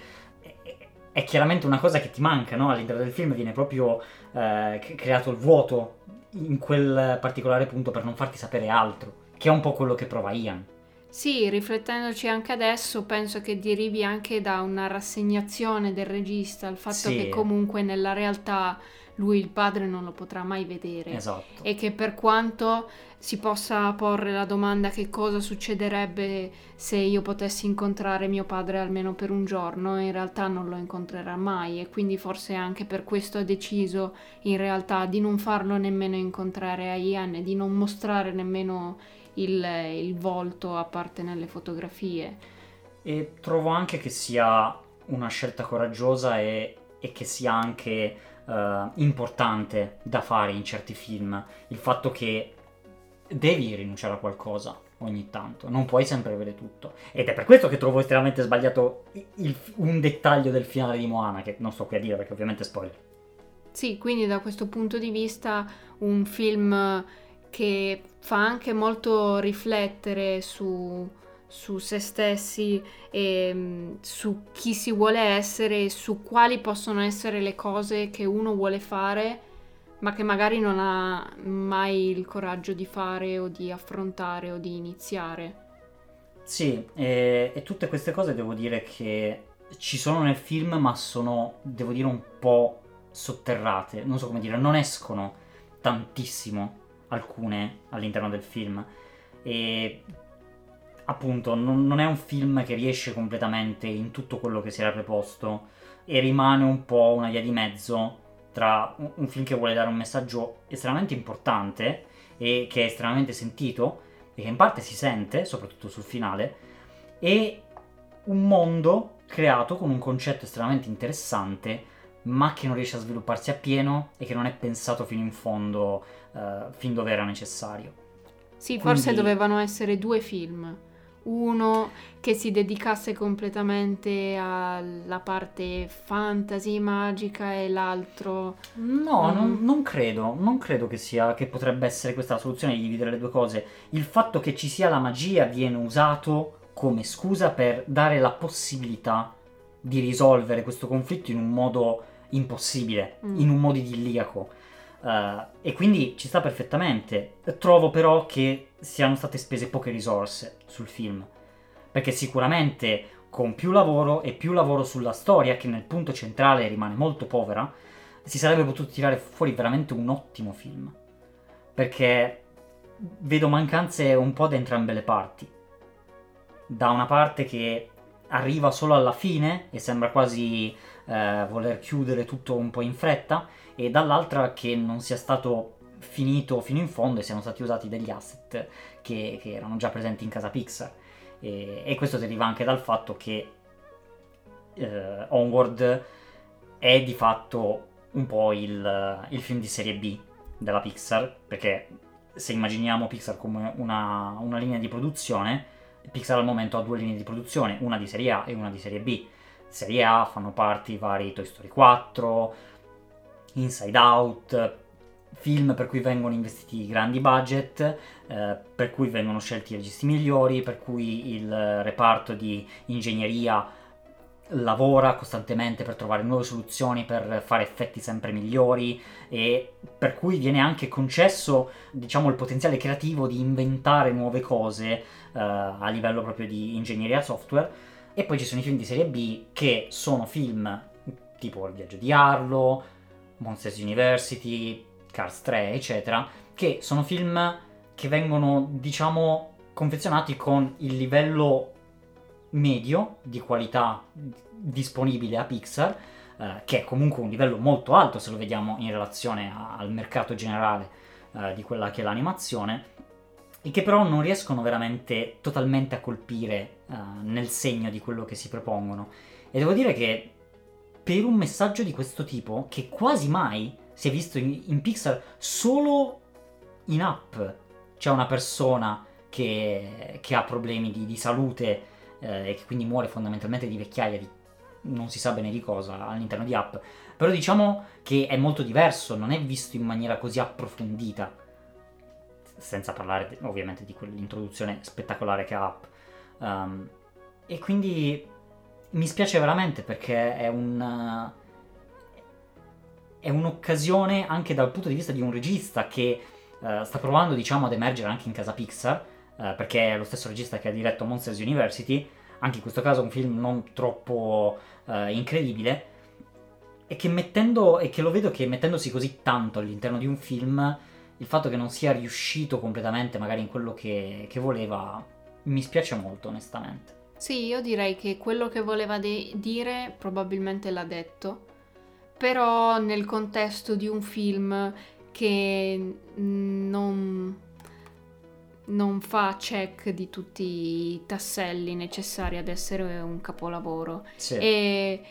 è, chiaramente una cosa che ti manca, no? all'interno del film viene proprio eh, creato il vuoto in quel particolare punto per non farti sapere altro, che è un po' quello che prova Ian. Sì, riflettendoci anche adesso, penso che derivi anche da una rassegnazione del regista, il fatto sì. che comunque nella realtà lui il padre non lo potrà mai vedere. Esatto. E che per quanto si possa porre la domanda che cosa succederebbe se io potessi incontrare mio padre almeno per un giorno, in realtà non lo incontrerà mai e quindi forse anche per questo ha deciso in realtà di non farlo nemmeno incontrare a Ian di non mostrare nemmeno il, il volto a parte nelle fotografie. E trovo anche che sia una scelta coraggiosa e e che sia anche uh, importante da fare in certi film, il fatto che devi rinunciare a qualcosa ogni tanto, non puoi sempre avere tutto. Ed è per questo che trovo estremamente sbagliato il, un dettaglio del finale di Moana, che non sto qui a dire perché ovviamente è spoiler. Sì, quindi da questo punto di vista un film che fa anche molto riflettere su, su se stessi e mm, su chi si vuole essere e su quali possono essere le cose che uno vuole fare ma che magari non ha mai il coraggio di fare o di affrontare o di iniziare. Sì, e, e tutte queste cose devo dire che ci sono nel film, ma sono, devo dire, un po' sotterrate. Non so come dire, non escono tantissimo alcune all'interno del film. E appunto, non, non, è un film che riesce completamente in tutto quello che si era preposto e rimane un po' una via di mezzo tra un film che vuole dare un messaggio estremamente importante e che è estremamente sentito e che in parte si sente, soprattutto sul finale, e un mondo creato con un concetto estremamente interessante ma che non riesce a svilupparsi appieno e che non è pensato fino in fondo, uh, fin dove era necessario. Sì, Quindi... forse dovevano essere due film uno che si dedicasse completamente alla parte fantasy magica e l'altro no mm. non, non, credo non credo che sia che potrebbe essere questa la soluzione di dividere le due cose il fatto che ci sia la magia viene usato come scusa per dare la possibilità di risolvere questo conflitto in un modo impossibile mm. in un modo idilliaco Uh, e quindi ci sta perfettamente. Trovo però che siano state spese poche risorse sul film. Perché sicuramente con più lavoro e più lavoro sulla storia, che nel punto centrale rimane molto povera, si sarebbe potuto tirare fuori veramente un ottimo film. Perché vedo mancanze un po' da entrambe le parti. Da una parte che arriva solo alla fine e sembra quasi eh, voler chiudere tutto un po' in fretta, e dall'altra che non sia stato finito fino in fondo e siano stati usati degli asset che, che erano già presenti in casa Pixar. E, e questo deriva anche dal fatto che eh, Onward è di fatto un po' il, il, film di serie B della Pixar, perché se immaginiamo Pixar come una, una linea di produzione, Pixar al momento ha due linee di produzione, una di serie A e una di serie B. Serie A fanno parte i vari Toy Story 4, Inside Out, film per cui vengono investiti grandi budget, eh, per cui vengono scelti i registi migliori, per cui il reparto di ingegneria lavora costantemente per trovare nuove soluzioni, per fare effetti sempre migliori e per cui viene anche concesso, diciamo, il potenziale creativo di inventare nuove cose eh, a livello proprio di ingegneria software. E poi ci sono i film di serie B che sono film tipo Il viaggio di Arlo, Monsters University, Cars 3, eccetera, che sono film che vengono, diciamo, confezionati con il livello medio di qualità disponibile a Pixar, eh, che è comunque un livello molto alto se lo vediamo in relazione a, al mercato generale eh, di quella che è l'animazione, e che però non riescono veramente totalmente a colpire eh, nel segno di quello che si propongono. E devo dire che per un messaggio di questo tipo, che quasi mai si è visto in, in Pixar, solo in app c'è una persona che, che ha problemi di, di salute eh, e che quindi muore fondamentalmente di vecchiaia, di non si sa bene di cosa all'interno di app. Però diciamo che è molto diverso, non è visto in maniera così approfondita. Senza parlare ovviamente di quell'introduzione spettacolare che ha. Um, e quindi mi spiace veramente perché è un è un'occasione anche dal punto di vista di un regista che uh, sta provando diciamo ad emergere anche in casa Pixar uh, perché è lo stesso regista che ha diretto Monsters University anche in questo caso un film non troppo uh, incredibile e che mettendo e che lo vedo che mettendosi così tanto all'interno di un film il fatto che non sia riuscito completamente magari in quello che, che voleva mi spiace molto onestamente sì, io direi che quello che voleva de- dire probabilmente l'ha detto, però nel contesto di un film che non, non fa check di tutti i tasselli necessari ad essere un capolavoro. Sì. E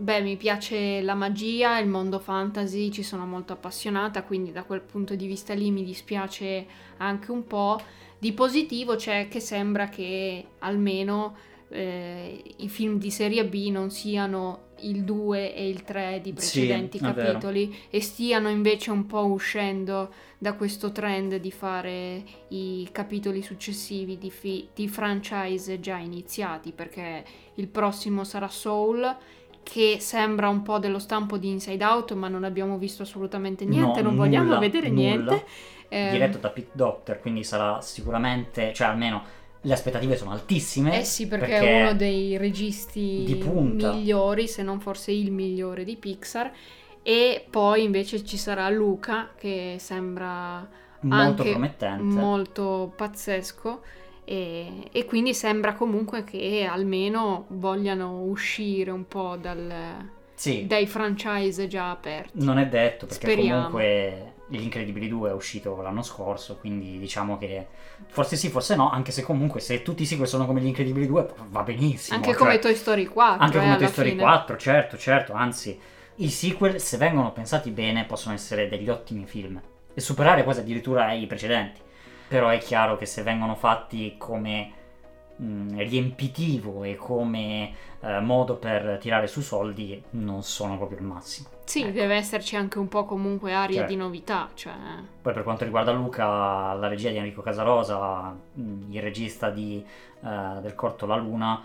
Beh, mi piace la magia, il mondo fantasy, ci sono molto appassionata, quindi da quel punto di vista lì mi dispiace anche un po'. Di positivo c'è che sembra che almeno eh, i film di serie B non siano il 2 e il 3 di precedenti Sì, capitoli e stiano invece un po' uscendo da questo trend di fare i capitoli successivi di, fi- di franchise già iniziati perché il prossimo sarà Soul che sembra un po' dello stampo di Inside Out ma non abbiamo visto assolutamente niente, No, non vogliamo nulla, vedere nulla. niente. Eh, Diretto da Pete Doctor, quindi sarà sicuramente, cioè almeno le aspettative sono altissime. Eh sì, perché, è uno dei registi di punta. migliori, se non forse il migliore di Pixar. E poi invece ci sarà Luca, che sembra molto promettente. molto pazzesco. E, e quindi sembra comunque che almeno vogliano uscire un po' dal- sì, dai franchise già aperti. non è detto perché Speriamo. comunque Gli Incredibili 2 è uscito l'anno scorso, quindi diciamo che forse sì, forse no, anche se comunque se tutti i sequel sono come Gli Incredibili 2 va benissimo. Anche cioè- come Toy Story 4. Anche eh, come Toy Story fine. 4, certo, certo, anzi, i sequel, se vengono pensati bene, possono essere degli ottimi film e superare quasi addirittura i precedenti. Però è chiaro che se vengono fatti come mh, riempitivo e come eh, modo per tirare su soldi, non sono proprio il massimo. Sì, Ecco. deve esserci anche un po' comunque aria Certo. di novità. Cioè... Poi per quanto riguarda Luca, la regia di Enrico Casarosa, mh, il regista di, eh, del corto La Luna,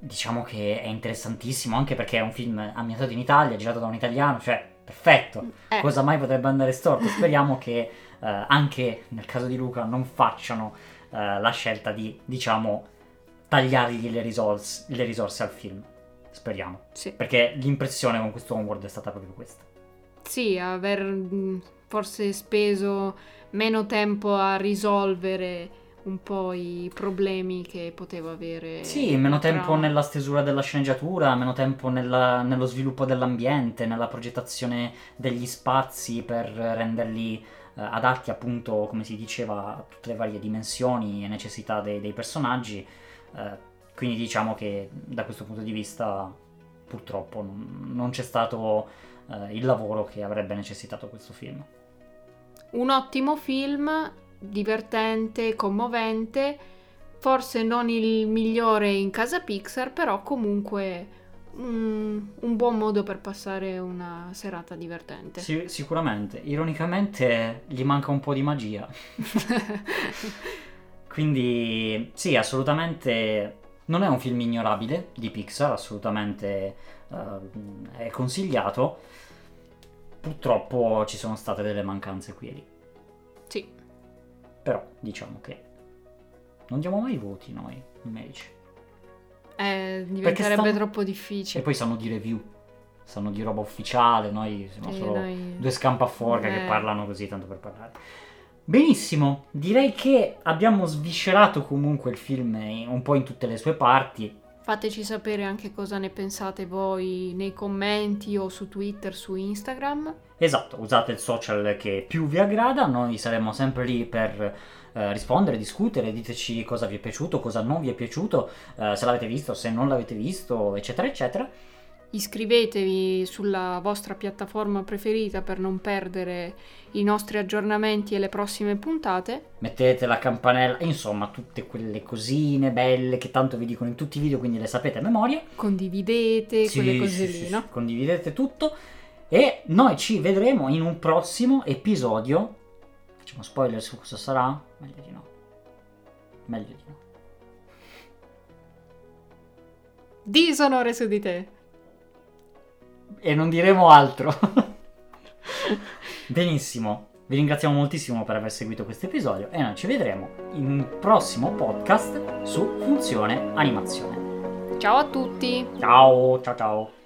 diciamo che è interessantissimo anche perché è un film ambientato in Italia, girato da un italiano, cioè perfetto. Eh, Cosa mai potrebbe andare storto? Speriamo che eh, anche nel caso di Luca non facciano eh, la scelta di, diciamo, tagliargli le risorse, le risorse al film. Speriamo. sì. Perché l'impressione con questo Onward è stata proprio questa. Sì, aver mh, forse speso meno tempo a risolvere un po' i problemi che poteva avere. Sì, meno la tempo nella stesura della sceneggiatura, meno tempo nella- nello sviluppo dell'ambiente, nella progettazione degli spazi per renderli adatti appunto, come si diceva, a tutte le varie dimensioni e necessità dei, dei personaggi. Eh, quindi diciamo che da questo punto di vista purtroppo non, non c'è stato eh, il lavoro che avrebbe necessitato questo film. Un ottimo film, divertente, commovente, forse non il migliore in casa Pixar, però comunque mm, un buon modo per passare una serata divertente. Sì, sicuramente, ironicamente gli manca un po' di magia. [LAUGHS] Quindi sì, assolutamente non è un film ignorabile di Pixar, assolutamente eh, è consigliato. Purtroppo ci sono state delle mancanze qui e lì. sì, Però diciamo che non diamo mai voti noi, invece. Eh, diventerebbe stanno- troppo E difficile. poi sanno di review, sanno di roba ufficiale, noi siamo solo noi- due scampaforca che Eh. parlano così tanto per parlare. Benissimo, direi che abbiamo sviscerato comunque il film un po' in tutte le sue parti. Fateci sapere anche cosa ne pensate voi nei commenti o su Twitter, su Instagram. Esatto, usate il social che più vi aggrada, noi saremo sempre lì per eh, rispondere, discutere, diteci cosa vi è piaciuto, cosa non vi è piaciuto, eh, se l'avete visto, se non l'avete visto, eccetera, eccetera. Iscrivetevi sulla vostra piattaforma preferita per non perdere i nostri aggiornamenti e le prossime puntate. Mettete la campanella, insomma, tutte quelle cosine belle che tanto vi dicono in tutti i video, quindi le sapete a memoria. Condividete Sì, quelle cose sì, lì, sì, no? Condividete tutto e noi ci vedremo in un prossimo episodio. Facciamo spoiler su cosa sarà? Meglio di no. Meglio di no. Disonore su di te. E non diremo altro. [LAUGHS] Benissimo. Vi ringraziamo moltissimo per aver seguito questo episodio e noi ci vedremo in un prossimo podcast su funzione animazione. Ciao a tutti! Ciao, ciao ciao.